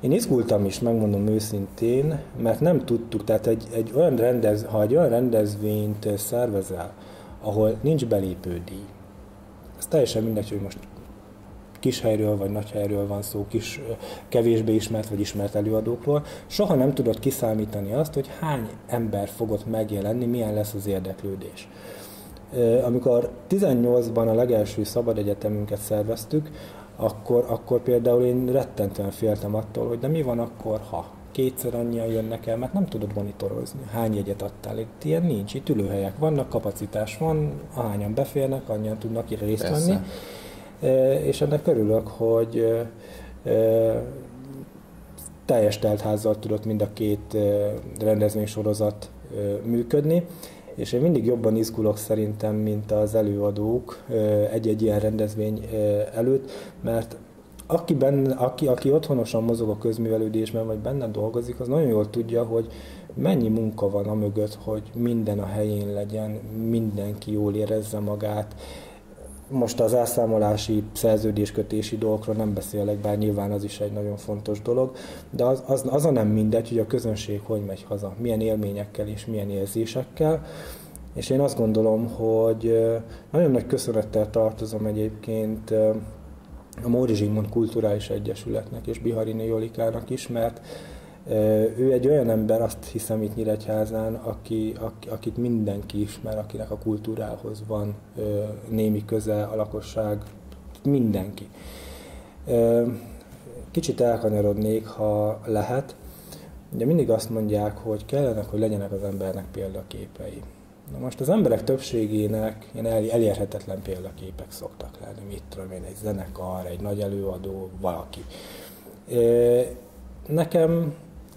Én izgultam is, megmondom őszintén, mert nem tudtuk, tehát egy, egy olyan rendez, ha egy olyan rendezvényt szervezel, ahol nincs belépődíj, ez teljesen mindegy, hogy most kis helyről vagy nagy helyről van szó, kis, kevésbé ismert vagy ismert előadókról, soha nem tudod kiszámítani azt, hogy hány ember fogott megjelenni, milyen lesz az érdeklődés. Amikor 18-ban a legelső szabad egyetemünket szerveztük, akkor, akkor például én rettentően féltem attól, hogy de mi van akkor, ha kétszer annyian jönnek el, mert nem tudod monitorozni, hány jegyet adtál. Itt ilyen nincs, itt ülőhelyek vannak, kapacitás van, ahányan beférnek, annyian tudnak itt részt venni. És ennek örülök, hogy teljes teltházzal tudott mind a két rendezvénysorozat működni és én mindig jobban izgulok szerintem, mint az előadók egy-egy ilyen rendezvény előtt, mert aki, benne, aki, aki otthonosan mozog a közművelődésben, vagy benne dolgozik, az nagyon jól tudja, hogy mennyi munka van a mögött, hogy minden a helyén legyen, mindenki jól érezze magát, most az elszámolási, szerződéskötési dolgokról nem beszélek, bár nyilván az is egy nagyon fontos dolog, de az, az, az a nem mindegy, hogy a közönség hogy megy haza, milyen élményekkel és milyen érzésekkel. És én azt gondolom, hogy nagyon nagy köszönettel tartozom egyébként a Móri Zsigmond Kulturális Egyesületnek és Biharini Jolikának is, mert ő egy olyan ember, azt hiszem itt Nyíregyházán, aki, akit mindenki ismer, akinek a kultúrához van némi köze, a lakosság, mindenki. Kicsit elkanyarodnék, ha lehet. Ugye mindig azt mondják, hogy kellene, hogy legyenek az embernek példaképei. Na most az emberek többségének ilyen elérhetetlen példaképek szoktak lenni, mit tudom én, egy zenekar, egy nagy előadó, valaki. Nekem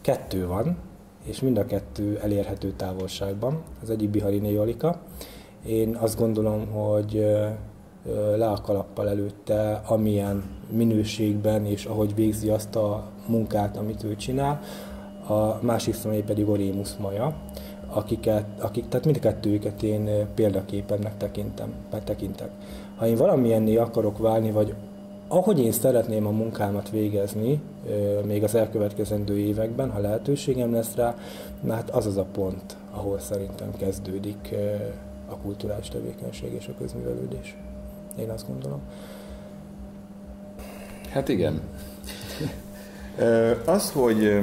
kettő van, és mind a kettő elérhető távolságban. Az egyik Biharini Jolika. Én azt gondolom, hogy le a kalappal előtte, amilyen minőségben és ahogy végzi azt a munkát, amit ő csinál. A másik személy pedig Orémus Maja, akiket, akik, tehát mindkettőjüket én példaképennek tekintem, tekintek. Ha én valamilyenné akarok válni, vagy ahogy én szeretném a munkámat végezni, még az elkövetkezendő években, ha lehetőségem lesz rá, hát az az a pont, ahol szerintem kezdődik a kulturális tevékenység és a közművelődés. Én azt gondolom. Hát igen. az, hogy,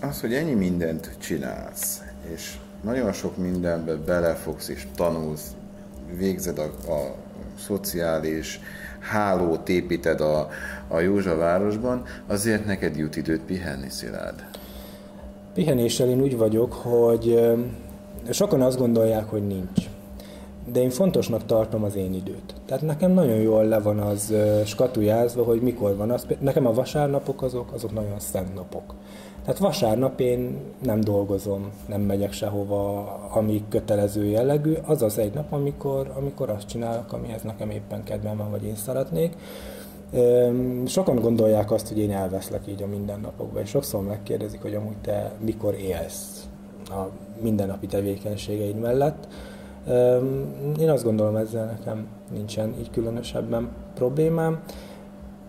az, hogy ennyi mindent csinálsz, és nagyon sok mindenbe belefogsz és tanulsz, végzed a, a szociális hálót építed a, a Józsa városban, azért neked jut időt pihenni, Szilárd? Pihenéssel én úgy vagyok, hogy sokan azt gondolják, hogy nincs. De én fontosnak tartom az én időt. Tehát nekem nagyon jól le van az skatujázva, hogy mikor van az. Nekem a vasárnapok azok, azok nagyon szent napok. Tehát vasárnap én nem dolgozom, nem megyek sehova, ami kötelező jellegű. Az az egy nap, amikor, amikor azt csinálok, amihez nekem éppen kedvem van, vagy én szeretnék. Sokan gondolják azt, hogy én elveszlek így a mindennapokban, és sokszor megkérdezik, hogy amúgy te mikor élsz a mindennapi tevékenységeid mellett. Én azt gondolom, ezzel nekem nincsen így különösebben problémám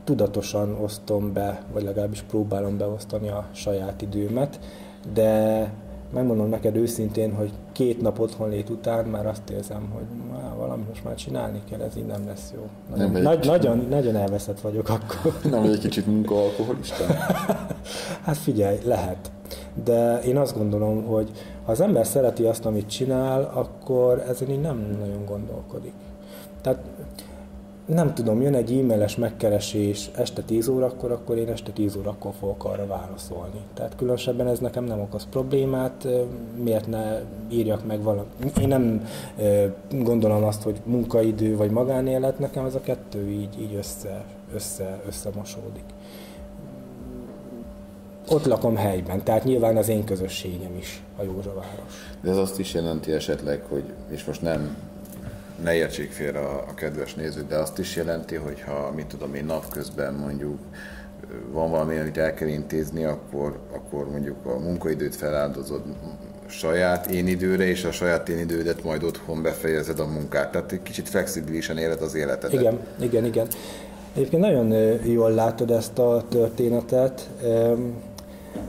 tudatosan osztom be, vagy legalábbis próbálom beosztani a saját időmet, de megmondom neked őszintén, hogy két nap otthon lét után már azt érzem, hogy má, valami most már csinálni kell, ez így nem lesz jó. Nagyon, nem nagy, nagyon, nagyon elveszett vagyok akkor. Nem egy kicsit munkaalkoholista? (laughs) hát figyelj, lehet. De én azt gondolom, hogy ha az ember szereti azt, amit csinál, akkor ezen így nem nagyon gondolkodik. Tehát nem tudom, jön egy e-mailes megkeresés este 10 órakor, akkor én este 10 órakor fogok arra válaszolni. Tehát különösebben ez nekem nem okoz problémát, miért ne írjak meg valamit. Én nem gondolom azt, hogy munkaidő vagy magánélet, nekem ez a kettő így, így össze, össze, összemosódik. Ott lakom helyben, tehát nyilván az én közösségem is a Józsaváros. De ez azt is jelenti esetleg, hogy, és most nem ne értsék félre a, a kedves nézők, de azt is jelenti, hogy ha, mit tudom én, napközben mondjuk van valami, amit el kell intézni, akkor, akkor mondjuk a munkaidőt feláldozod saját én időre, és a saját én idődet majd otthon befejezed a munkát. Tehát egy kicsit flexibilisen éled az életedet. Igen, igen, igen. Egyébként nagyon jól látod ezt a történetet.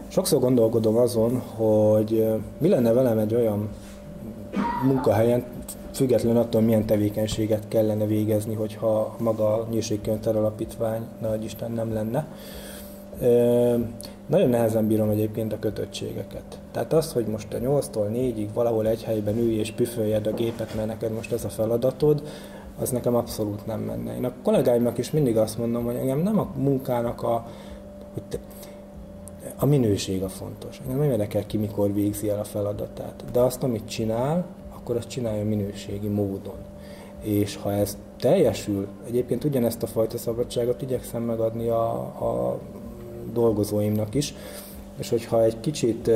Sokszor gondolkodom azon, hogy mi lenne velem egy olyan munkahelyen, független attól, milyen tevékenységet kellene végezni, hogyha maga a Nyírségkönyvtár Alapítvány, nagy Isten nem lenne. Nagyon nehezen bírom egyébként a kötöttségeket. Tehát az, hogy most te 8-tól 4-ig valahol egy helyben ülj és püföljed a gépet, mert neked most ez a feladatod, az nekem abszolút nem menne. Én a kollégáimnak is mindig azt mondom, hogy engem nem a munkának a, hogy te, a minőség a fontos. Engem nem érdekel ki, mikor végzi el a feladatát. De azt, amit csinál, akkor azt csinálja minőségi módon. És ha ez teljesül, egyébként ugyanezt a fajta szabadságot igyekszem megadni a, a dolgozóimnak is, és hogyha egy kicsit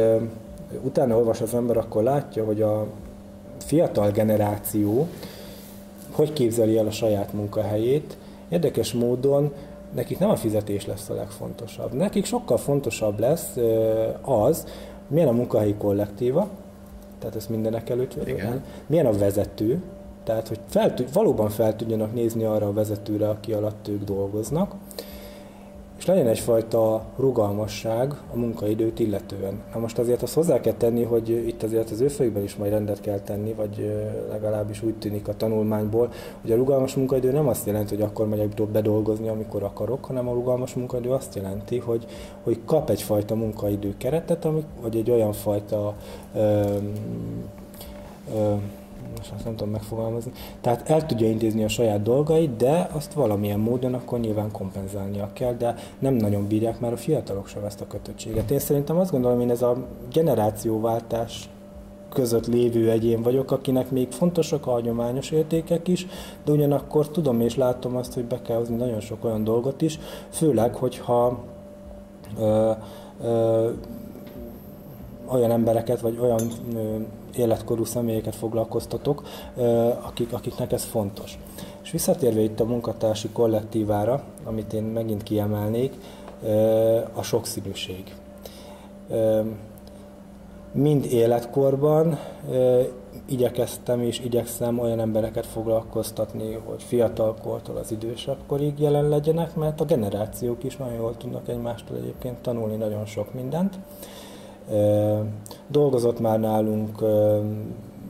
utána olvas az ember, akkor látja, hogy a fiatal generáció hogy képzeli el a saját munkahelyét. Érdekes módon nekik nem a fizetés lesz a legfontosabb. Nekik sokkal fontosabb lesz az, milyen a munkahelyi kollektíva, tehát ezt mindenek előtt, Igen. milyen a vezető, tehát hogy fel, valóban fel tudjanak nézni arra a vezetőre, aki alatt ők dolgoznak, és legyen egyfajta rugalmasság a munkaidőt illetően. Na most azért azt hozzá kell tenni, hogy itt azért az ő fejükben is majd rendet kell tenni, vagy legalábbis úgy tűnik a tanulmányból, hogy a rugalmas munkaidő nem azt jelenti, hogy akkor megyek bedolgozni, amikor akarok, hanem a rugalmas munkaidő azt jelenti, hogy, hogy kap egyfajta munkaidő keretet, vagy egy olyan fajta ö, ö, most azt nem tudom megfogalmazni. Tehát el tudja intézni a saját dolgait, de azt valamilyen módon akkor nyilván kompenzálnia kell, de nem nagyon bírják már a fiatalok sem ezt a kötöttséget. Én szerintem azt gondolom, én ez a generációváltás között lévő egyén vagyok, akinek még fontosak a hagyományos értékek is, de ugyanakkor tudom és látom azt, hogy be kell hozni nagyon sok olyan dolgot is, főleg, hogyha ö, ö, olyan embereket, vagy olyan ö, életkorú személyeket foglalkoztatok, akik, akiknek ez fontos. És visszatérve itt a munkatársi kollektívára, amit én megint kiemelnék, a sokszínűség. Mind életkorban igyekeztem és igyekszem olyan embereket foglalkoztatni, hogy fiatalkortól az idősebb korig jelen legyenek, mert a generációk is nagyon jól tudnak egymástól egyébként tanulni nagyon sok mindent. Dolgozott már nálunk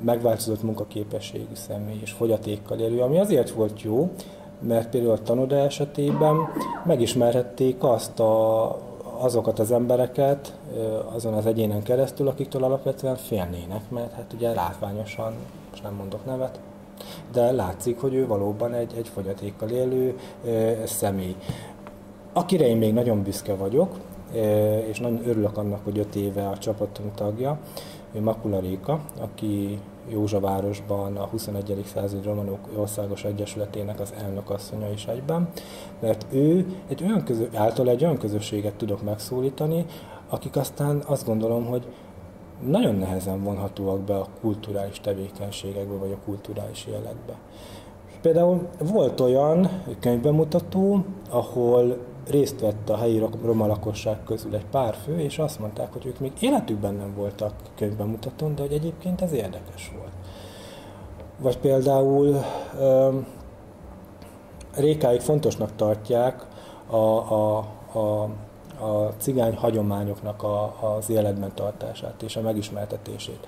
megváltozott munkaképességű személy és fogyatékkal élő, ami azért volt jó, mert például a tanoda esetében megismerhették azt a, azokat az embereket azon az egyénen keresztül, akiktől alapvetően félnének, mert hát ugye látványosan, most nem mondok nevet, de látszik, hogy ő valóban egy, egy fogyatékkal élő személy. Akire én még nagyon büszke vagyok, és nagyon örülök annak, hogy öt éve a csapatunk tagja, ő Makula Réka, aki Józsavárosban a 21. századi romanok országos egyesületének az elnökasszonya is egyben, mert ő egy olyan közö, által egy olyan közösséget tudok megszólítani, akik aztán azt gondolom, hogy nagyon nehezen vonhatóak be a kulturális tevékenységekbe, vagy a kulturális életbe. Például volt olyan könyvbemutató, ahol részt vett a helyi roma lakosság közül egy pár fő, és azt mondták, hogy ők még életükben nem voltak könyvbemutatón, de hogy egyébként ez érdekes volt. Vagy például rékáig fontosnak tartják a, a, a, a cigány hagyományoknak a, az életben tartását és a megismertetését.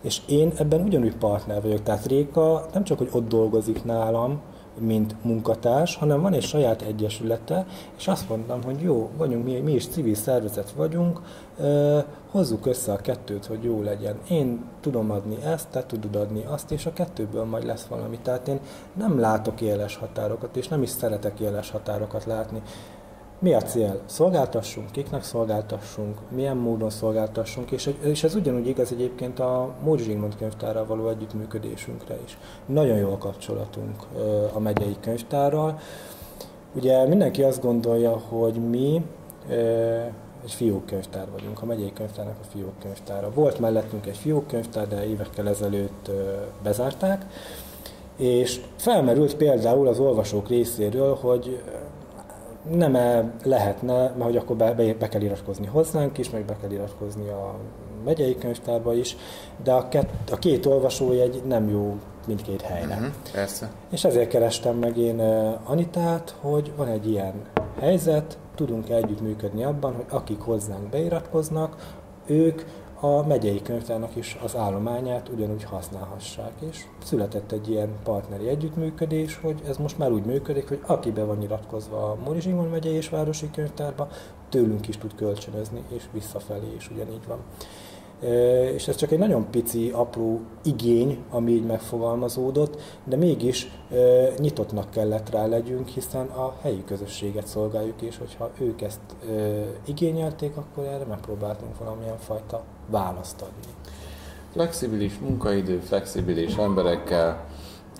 És én ebben ugyanúgy partner vagyok, tehát Réka nem csak, hogy ott dolgozik nálam, mint munkatárs, hanem van egy saját egyesülete, és azt mondtam, hogy jó, vagyunk, mi, mi is civil szervezet vagyunk, hozzuk össze a kettőt, hogy jó legyen. Én tudom adni ezt, te tudod adni azt, és a kettőből majd lesz valami. Tehát én nem látok éles határokat, és nem is szeretek éles határokat látni. Mi a cél? Szolgáltassunk, kiknek szolgáltassunk, milyen módon szolgáltassunk, és, és ez ugyanúgy igaz egyébként a Móri Zsigmond könyvtárral való együttműködésünkre is. Nagyon jó a kapcsolatunk a megyei könyvtárral. Ugye mindenki azt gondolja, hogy mi egy fiókkönyvtár vagyunk, a megyei könyvtárnak a fiókkönyvtára. Volt mellettünk egy fiókkönyvtár, de évekkel ezelőtt bezárták, és felmerült például az olvasók részéről, hogy nem -e lehetne, mert hogy akkor be, be, be kell iratkozni hozzánk is, meg be kell iratkozni a megyei könyvtárba is, de a, kett, a két olvasójegy nem jó mindkét helyre. Uh-huh, persze. És ezért kerestem meg én Anitát, hogy van egy ilyen helyzet, tudunk együttműködni abban, hogy akik hozzánk beiratkoznak, ők a megyei könyvtárnak is az állományát ugyanúgy használhassák. És született egy ilyen partneri együttműködés, hogy ez most már úgy működik, hogy aki be van iratkozva a Móri Zsigmond megyei és városi könyvtárba, tőlünk is tud kölcsönözni, és visszafelé is ugyanígy van. És ez csak egy nagyon pici, apró igény, ami így megfogalmazódott, de mégis nyitottnak kellett rá legyünk, hiszen a helyi közösséget szolgáljuk, és hogyha ők ezt igényelték, akkor erre megpróbáltunk valamilyen fajta választ adni. Flexibilis munkaidő, flexibilis emberekkel,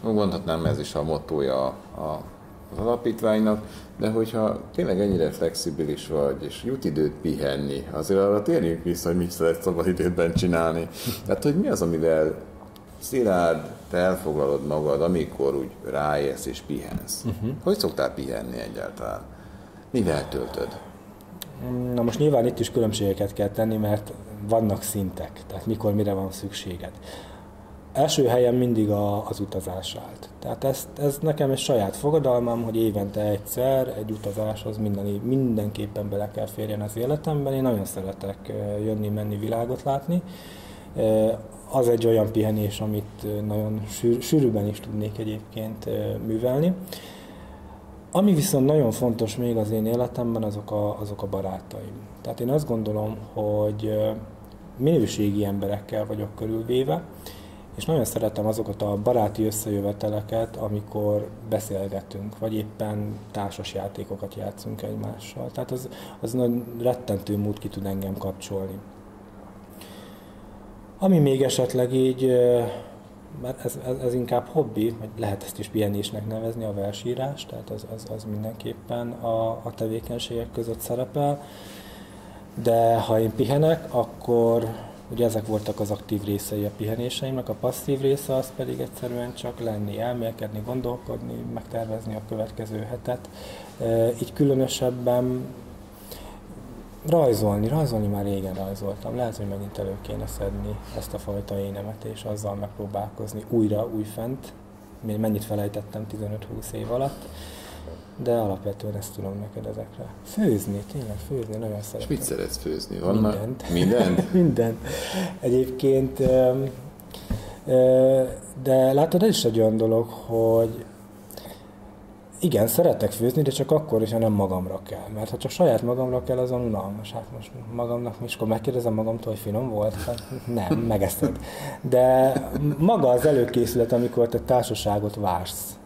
mondhatnám ez is a motója a az alapítványnak, de hogyha tényleg ennyire flexibilis vagy, és jut időt pihenni, azért arra térjünk vissza, hogy mit szeret szabad időben csinálni. Tehát, hogy mi az, amivel szilárd, te elfoglalod magad, amikor úgy ráérsz és pihensz. Uh-huh. Hogy szoktál pihenni egyáltalán? Mivel töltöd? Na most nyilván itt is különbségeket kell tenni, mert vannak szintek, tehát mikor mire van szükséged első helyen mindig a, az utazás állt. Tehát ez, ez nekem egy saját fogadalmam, hogy évente egyszer egy utazáshoz minden, mindenképpen bele kell férjen az életemben. Én nagyon szeretek jönni, menni, világot látni. Az egy olyan pihenés, amit nagyon sűr, sűrűben is tudnék egyébként művelni. Ami viszont nagyon fontos még az én életemben, azok a, azok a barátaim. Tehát én azt gondolom, hogy minőségi emberekkel vagyok körülvéve, és nagyon szeretem azokat a baráti összejöveteleket, amikor beszélgetünk, vagy éppen társas játékokat játszunk egymással. Tehát az, az nagy rettentő mód ki tud engem kapcsolni. Ami még esetleg így, mert ez, ez, ez inkább hobbi, vagy lehet ezt is pihenésnek nevezni, a versírás, tehát az, az, az mindenképpen a, a tevékenységek között szerepel. De ha én pihenek, akkor Ugye ezek voltak az aktív részei a pihenéseimnek, a passzív része az pedig egyszerűen csak lenni, elmélkedni, gondolkodni, megtervezni a következő hetet. Így különösebben rajzolni, rajzolni már régen rajzoltam. Lehet, hogy megint elő kéne szedni ezt a fajta énemet, és azzal megpróbálkozni újra, újfent. Mennyit felejtettem 15-20 év alatt de alapvetően ezt tudom neked ezekre. Főzni, tényleg főzni, nagyon szeretem. És mit szeretsz főzni? Vannak mindent. Mindent? (laughs) mindent. Egyébként, de látod, ez is egy olyan dolog, hogy igen, szeretek főzni, de csak akkor is, ha nem magamra kell. Mert ha csak saját magamra kell, azon unalmas. Hát most magamnak, és akkor megkérdezem magamtól, hogy finom volt? Hát nem, (laughs) megeszed. De maga az előkészület, amikor te társaságot vársz,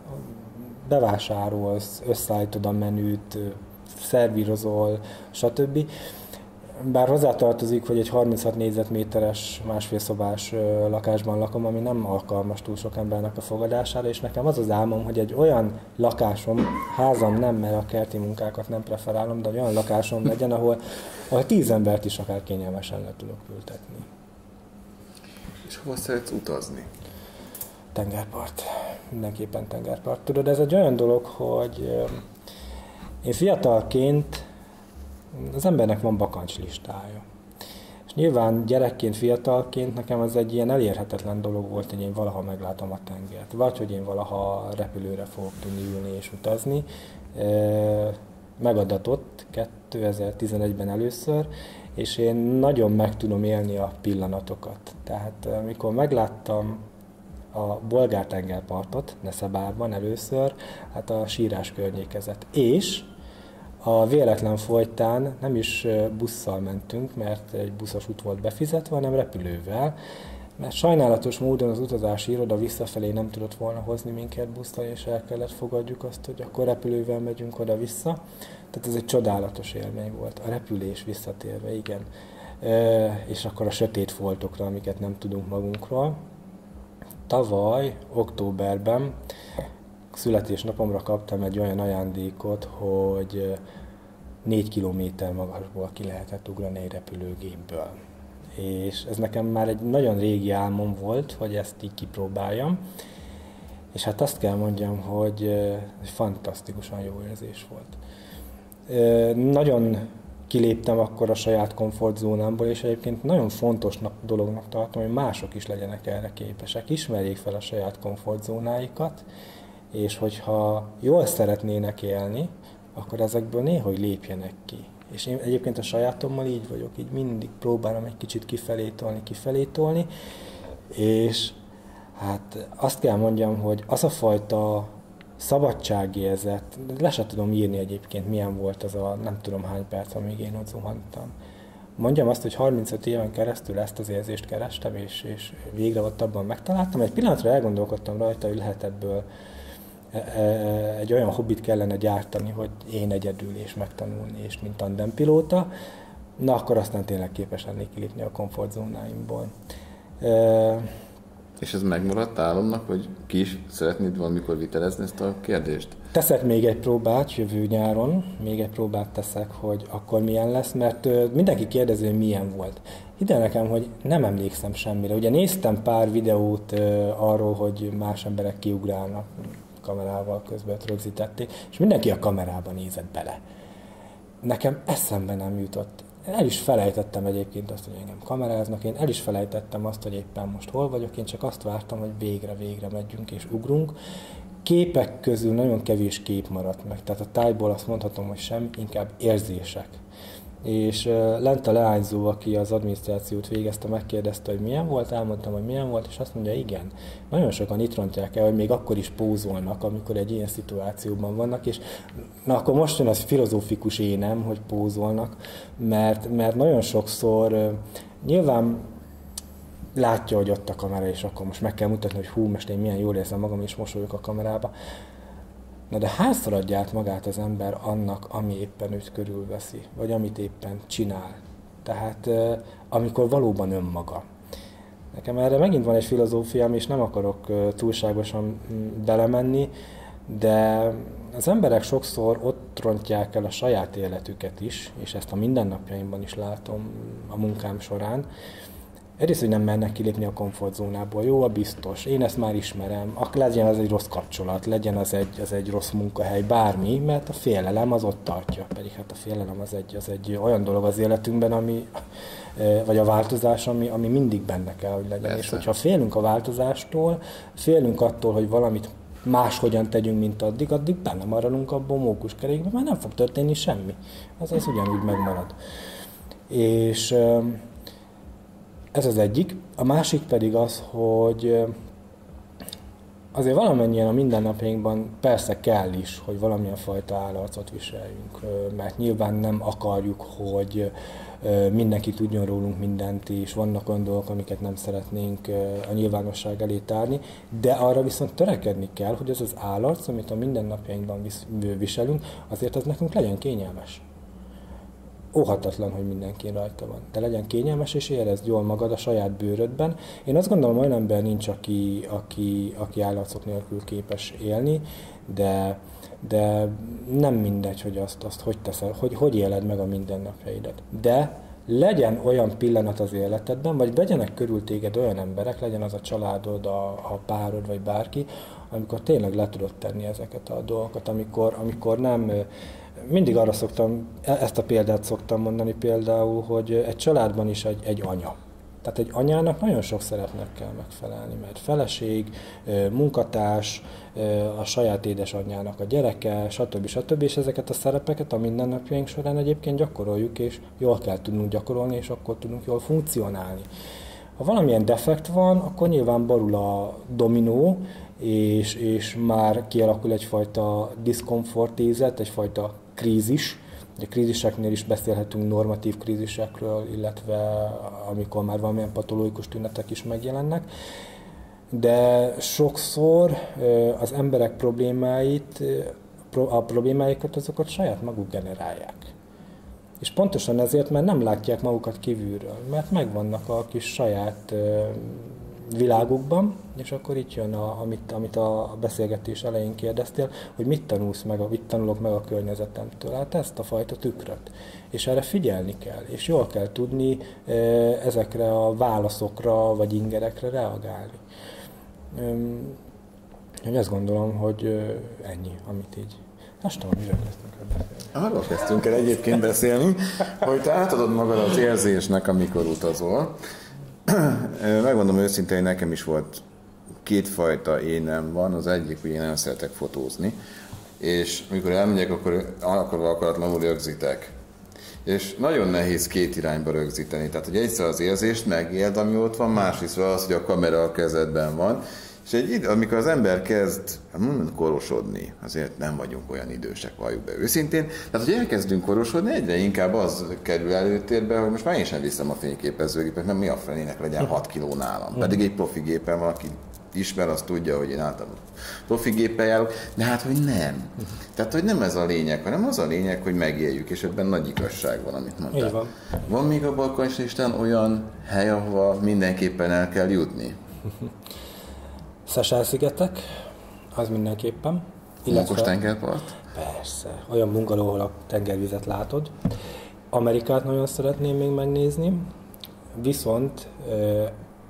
bevásárolsz, összeállítod a menüt, szervírozol, stb. Bár hozzátartozik, hogy egy 36 négyzetméteres, másfél szobás lakásban lakom, ami nem alkalmas túl sok embernek a fogadására, és nekem az az álmom, hogy egy olyan lakásom, házam nem, mert a kerti munkákat nem preferálom, de olyan lakásom (laughs) legyen, ahol, ahol tíz embert is akár kényelmesen le tudok ültetni. És hova szeretsz utazni? Tengerpart. Mindenképpen tengerpart. Tudod, ez egy olyan dolog, hogy én fiatalként az embernek van bakancs listája. És nyilván gyerekként, fiatalként nekem az egy ilyen elérhetetlen dolog volt, hogy én valaha meglátom a tengert. Vagy hogy én valaha repülőre fogok tudni ülni és utazni. Megadatott 2011-ben először, és én nagyon meg tudom élni a pillanatokat. Tehát amikor megláttam a bolgár tengerpartot, Neszebárban először, hát a sírás környékezet. És a véletlen folytán nem is busszal mentünk, mert egy buszos út volt befizetve, hanem repülővel, mert sajnálatos módon az utazási iroda visszafelé nem tudott volna hozni minket busztal, és el kellett fogadjuk azt, hogy akkor repülővel megyünk oda-vissza. Tehát ez egy csodálatos élmény volt. A repülés visszatérve, igen. E, és akkor a sötét foltokra, amiket nem tudunk magunkról tavaly, októberben születésnapomra kaptam egy olyan ajándékot, hogy négy kilométer magasból ki lehetett ugrani egy repülőgépből. És ez nekem már egy nagyon régi álmom volt, hogy ezt így kipróbáljam. És hát azt kell mondjam, hogy fantasztikusan jó érzés volt. Nagyon kiléptem akkor a saját komfortzónámból, és egyébként nagyon fontosnak dolognak tartom, hogy mások is legyenek erre képesek, ismerjék fel a saját komfortzónáikat, és hogyha jól szeretnének élni, akkor ezekből néhogy lépjenek ki. És én egyébként a sajátommal így vagyok, így mindig próbálom egy kicsit kifelé tolni, kifelé tolni, és hát azt kell mondjam, hogy az a fajta szabadságérzet, le sem tudom írni egyébként, milyen volt az a nem tudom hány perc, amíg én ott zuhantam. Mondjam azt, hogy 35 éven keresztül ezt az érzést kerestem, és, és végre ott abban megtaláltam. Egy pillanatra elgondolkodtam rajta, hogy lehet ebből e, e, egy olyan hobbit kellene gyártani, hogy én egyedül és megtanulni, és mint tandempilóta, na akkor aztán tényleg képes lennék kilépni a komfortzónáimból. És ez megmaradt álomnak, hogy ki is szeretnéd valamikor vitelezni ezt a kérdést? Teszek még egy próbát jövő nyáron, még egy próbát teszek, hogy akkor milyen lesz, mert mindenki kérdezi, hogy milyen volt. Ide nekem, hogy nem emlékszem semmire. Ugye néztem pár videót arról, hogy más emberek kiugrálnak kamerával közben rögzítették, és mindenki a kamerába nézett bele. Nekem eszembe nem jutott el is felejtettem egyébként azt, hogy engem kameráznak, én el is felejtettem azt, hogy éppen most hol vagyok, én csak azt vártam, hogy végre, végre megyünk és ugrunk. Képek közül nagyon kevés kép maradt meg, tehát a tájból azt mondhatom, hogy sem, inkább érzések és lent a leányzó, aki az adminisztrációt végezte, megkérdezte, hogy milyen volt, elmondtam, hogy milyen volt, és azt mondja, igen. Nagyon sokan itt rontják el, hogy még akkor is pózolnak, amikor egy ilyen szituációban vannak, és na akkor most jön az filozófikus énem, hogy pózolnak, mert, mert nagyon sokszor nyilván látja, hogy ott a kamera, és akkor most meg kell mutatni, hogy hú, most én milyen jól érzem magam, és mosolyog a kamerába. Na de hányszor adja át magát az ember annak, ami éppen őt körülveszi, vagy amit éppen csinál. Tehát amikor valóban önmaga. Nekem erre megint van egy filozófiám, és nem akarok túlságosan mm, belemenni, de az emberek sokszor ott rontják el a saját életüket is, és ezt a mindennapjaimban is látom a munkám során, Egyrészt, hogy nem mernek kilépni a komfortzónából. Jó, a biztos. Én ezt már ismerem. Legyen az egy rossz kapcsolat, legyen az egy, az egy rossz munkahely, bármi, mert a félelem az ott tartja. Pedig hát a félelem az egy, az egy olyan dolog az életünkben, ami, vagy a változás, ami, ami mindig benne kell, hogy legyen. Persze. És hogyha félünk a változástól, félünk attól, hogy valamit máshogyan tegyünk, mint addig, addig benne maradunk abban a mókuskerékben, mert nem fog történni semmi. Az az ugyanúgy megmarad. És ez az egyik. A másik pedig az, hogy azért valamennyien a mindennapjainkban persze kell is, hogy valamilyen fajta állarcot viseljünk, mert nyilván nem akarjuk, hogy mindenki tudjon rólunk mindent, és vannak olyan dolgok, amiket nem szeretnénk a nyilvánosság elé tárni, de arra viszont törekedni kell, hogy ez az állarc, amit a mindennapjainkban viselünk, azért az nekünk legyen kényelmes óhatatlan, hogy mindenki rajta van. De legyen kényelmes, és érezd jól magad a saját bőrödben. Én azt gondolom, olyan ember nincs, aki, aki, aki állatszok nélkül képes élni, de, de nem mindegy, hogy azt, azt hogy teszel, hogy, hogy éled meg a mindennapjaidat. De legyen olyan pillanat az életedben, vagy vegyenek körül téged olyan emberek, legyen az a családod, a, a párod, vagy bárki, amikor tényleg le tudod tenni ezeket a dolgokat, amikor, amikor nem mindig arra szoktam, e- ezt a példát szoktam mondani például, hogy egy családban is egy, egy anya. Tehát egy anyának nagyon sok szerepnek kell megfelelni, mert feleség, munkatárs, a saját édesanyjának a gyereke, stb. stb. És ezeket a szerepeket a mindennapjaink során egyébként gyakoroljuk, és jól kell tudnunk gyakorolni, és akkor tudunk jól funkcionálni. Ha valamilyen defekt van, akkor nyilván barul a dominó, és, és már kialakul egyfajta diszkomfortézet, egyfajta krízis. A kríziseknél is beszélhetünk normatív krízisekről, illetve amikor már valamilyen patológikus tünetek is megjelennek. De sokszor az emberek problémáit, a problémáikat azokat saját maguk generálják. És pontosan ezért, mert nem látják magukat kívülről, mert megvannak a kis saját világukban, és akkor itt jön, a, amit, amit a beszélgetés elején kérdeztél, hogy mit tanulsz meg, mit tanulok meg a környezetemtől. Hát ezt a fajta tükröt. És erre figyelni kell, és jól kell tudni ezekre a válaszokra vagy ingerekre reagálni. Hogy azt gondolom, hogy ennyi, amit így Most tudom, miről kezdtünk el beszélni. Arról kezdtünk el egyébként beszélni, hogy te átadod magad az érzésnek, amikor utazol. Megmondom őszintén, hogy nekem is volt kétfajta énem van. Az egyik, hogy én nem szeretek fotózni, és amikor elmegyek, akkor akarva akaratlanul rögzítek. És nagyon nehéz két irányba rögzíteni. Tehát, hogy egyszer az érzést megéld, ami ott van, másrészt az, hogy a kamera a kezedben van, és egy idő, amikor az ember kezd hát korosodni, azért nem vagyunk olyan idősek, valljuk be őszintén, tehát hogy elkezdünk korosodni, egyre inkább az kerül előtérbe, hogy most már én sem viszem a fényképezőgépet, mert mi a felének legyen 6 kiló nálam. Pedig egy profi gépen van, aki ismer, az tudja, hogy én általában profi géppel járok, de hát, hogy nem. Tehát, hogy nem ez a lényeg, hanem az a lényeg, hogy megéljük, és ebben nagy igazság van, amit mondtál. Van. van még a Balkanistán olyan hely, ahova mindenképpen el kell jutni? (laughs) Szesel-szigetek, az mindenképpen. Illetve, tengerpart? Persze, olyan bungaló, ahol a tengervizet látod. Amerikát nagyon szeretném még megnézni, viszont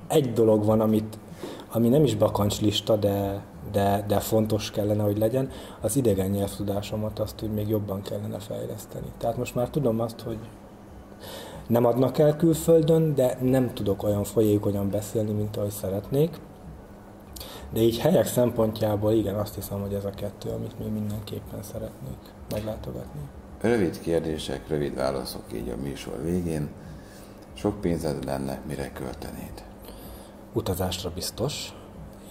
egy dolog van, amit, ami nem is bakancslista, de, de, de fontos kellene, hogy legyen, az idegen nyelvtudásomat azt úgy még jobban kellene fejleszteni. Tehát most már tudom azt, hogy nem adnak el külföldön, de nem tudok olyan folyékonyan beszélni, mint ahogy szeretnék de így helyek szempontjából igen, azt hiszem, hogy ez a kettő, amit mi mindenképpen szeretnék meglátogatni. Rövid kérdések, rövid válaszok így a műsor végén. Sok pénzed lenne, mire költenéd? Utazásra biztos,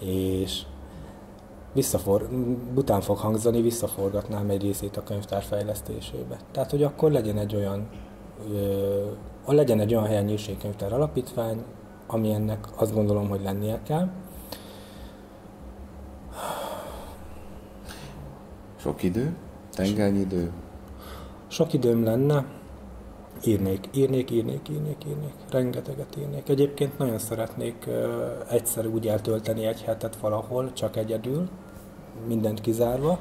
és visszafor, bután fog hangzani, visszaforgatnám egy részét a könyvtár fejlesztésébe. Tehát, hogy akkor legyen egy olyan, ö, legyen egy olyan helyen nyírségkönyvtár alapítvány, ami ennek azt gondolom, hogy lennie kell, Sok idő? Tengernyi idő? Sok időm lenne, írnék, írnék, írnék, írnék, írnék, rengeteget írnék. Egyébként nagyon szeretnék egyszer úgy eltölteni egy hetet valahol, csak egyedül, mindent kizárva,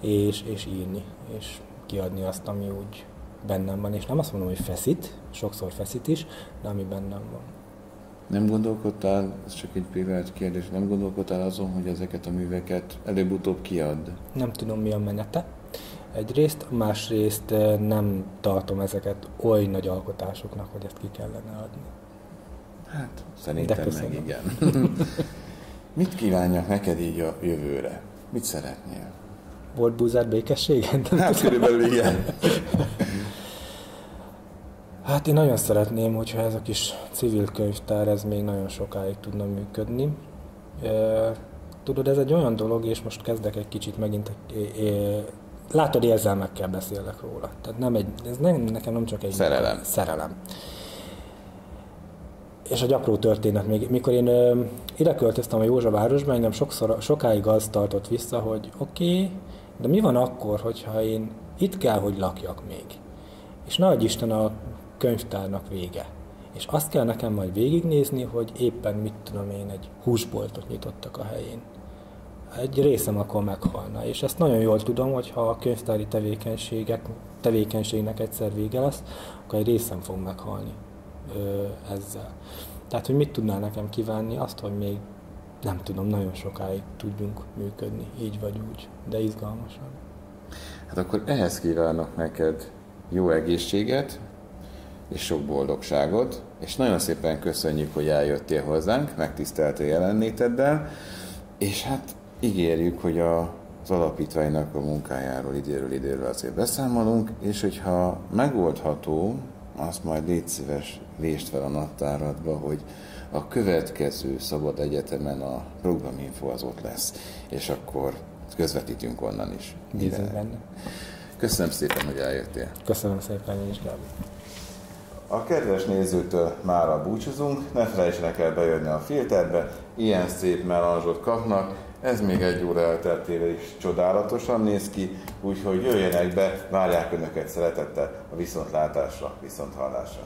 és, és írni, és kiadni azt, ami úgy bennem van. És nem azt mondom, hogy feszít, sokszor feszít is, de ami bennem van. Nem gondolkodtál, ez csak egy privát kérdés, nem gondolkodtál azon, hogy ezeket a műveket előbb-utóbb kiad? Nem tudom, mi a menete. Egyrészt, másrészt eh, nem tartom ezeket oly nagy alkotásoknak, hogy ezt ki kellene adni. Hát, szerintem meg igen. (laughs) Mit kívánjak neked így a jövőre? Mit szeretnél? Volt búzár békességen? Hát körülbelül igen. (laughs) Hát én nagyon szeretném, hogyha ez a kis civil könyvtár, ez még nagyon sokáig tudna működni. Tudod, ez egy olyan dolog, és most kezdek egy kicsit megint, látod, érzelmekkel beszélek róla. Tehát nem egy, ez nem, nekem nem csak egy... Szerelem. Szerelem. És egy apró történet még. Mikor én ide költöztem a Józsavárosba, engem sokszor, sokáig az tartott vissza, hogy oké, okay, de mi van akkor, hogyha én itt kell, hogy lakjak még? És nagy Isten a könyvtárnak vége. És azt kell nekem majd végignézni, hogy éppen mit tudom én, egy húsboltot nyitottak a helyén. Egy részem akkor meghalna. És ezt nagyon jól tudom, hogy ha a könyvtári tevékenységek, tevékenységnek egyszer vége lesz, akkor egy részem fog meghalni ö, ezzel. Tehát, hogy mit tudnál nekem kívánni? Azt, hogy még nem tudom, nagyon sokáig tudjunk működni, így vagy úgy, de izgalmasan. Hát akkor ehhez kívánok neked jó egészséget, és sok boldogságot, és nagyon szépen köszönjük, hogy eljöttél hozzánk, megtiszteltél jelenléteddel, és hát ígérjük, hogy a, az alapítványnak a munkájáról időről időről azért beszámolunk, és hogyha megoldható, azt majd légy szíves, lést fel a naptáradba, hogy a következő Szabad Egyetemen a programinfo az ott lesz, és akkor közvetítünk onnan is. Bízunk benne. Köszönöm szépen, hogy eljöttél. Köszönöm szépen, én is, Gábor. A kedves nézőtől mára búcsúzunk, ne felejtsenek el bejönni a filterbe, ilyen szép melanzsot kapnak, ez még egy óra elteltével is csodálatosan néz ki, úgyhogy jöjjenek be, várják Önöket szeretettel a viszontlátásra, viszonthallásra.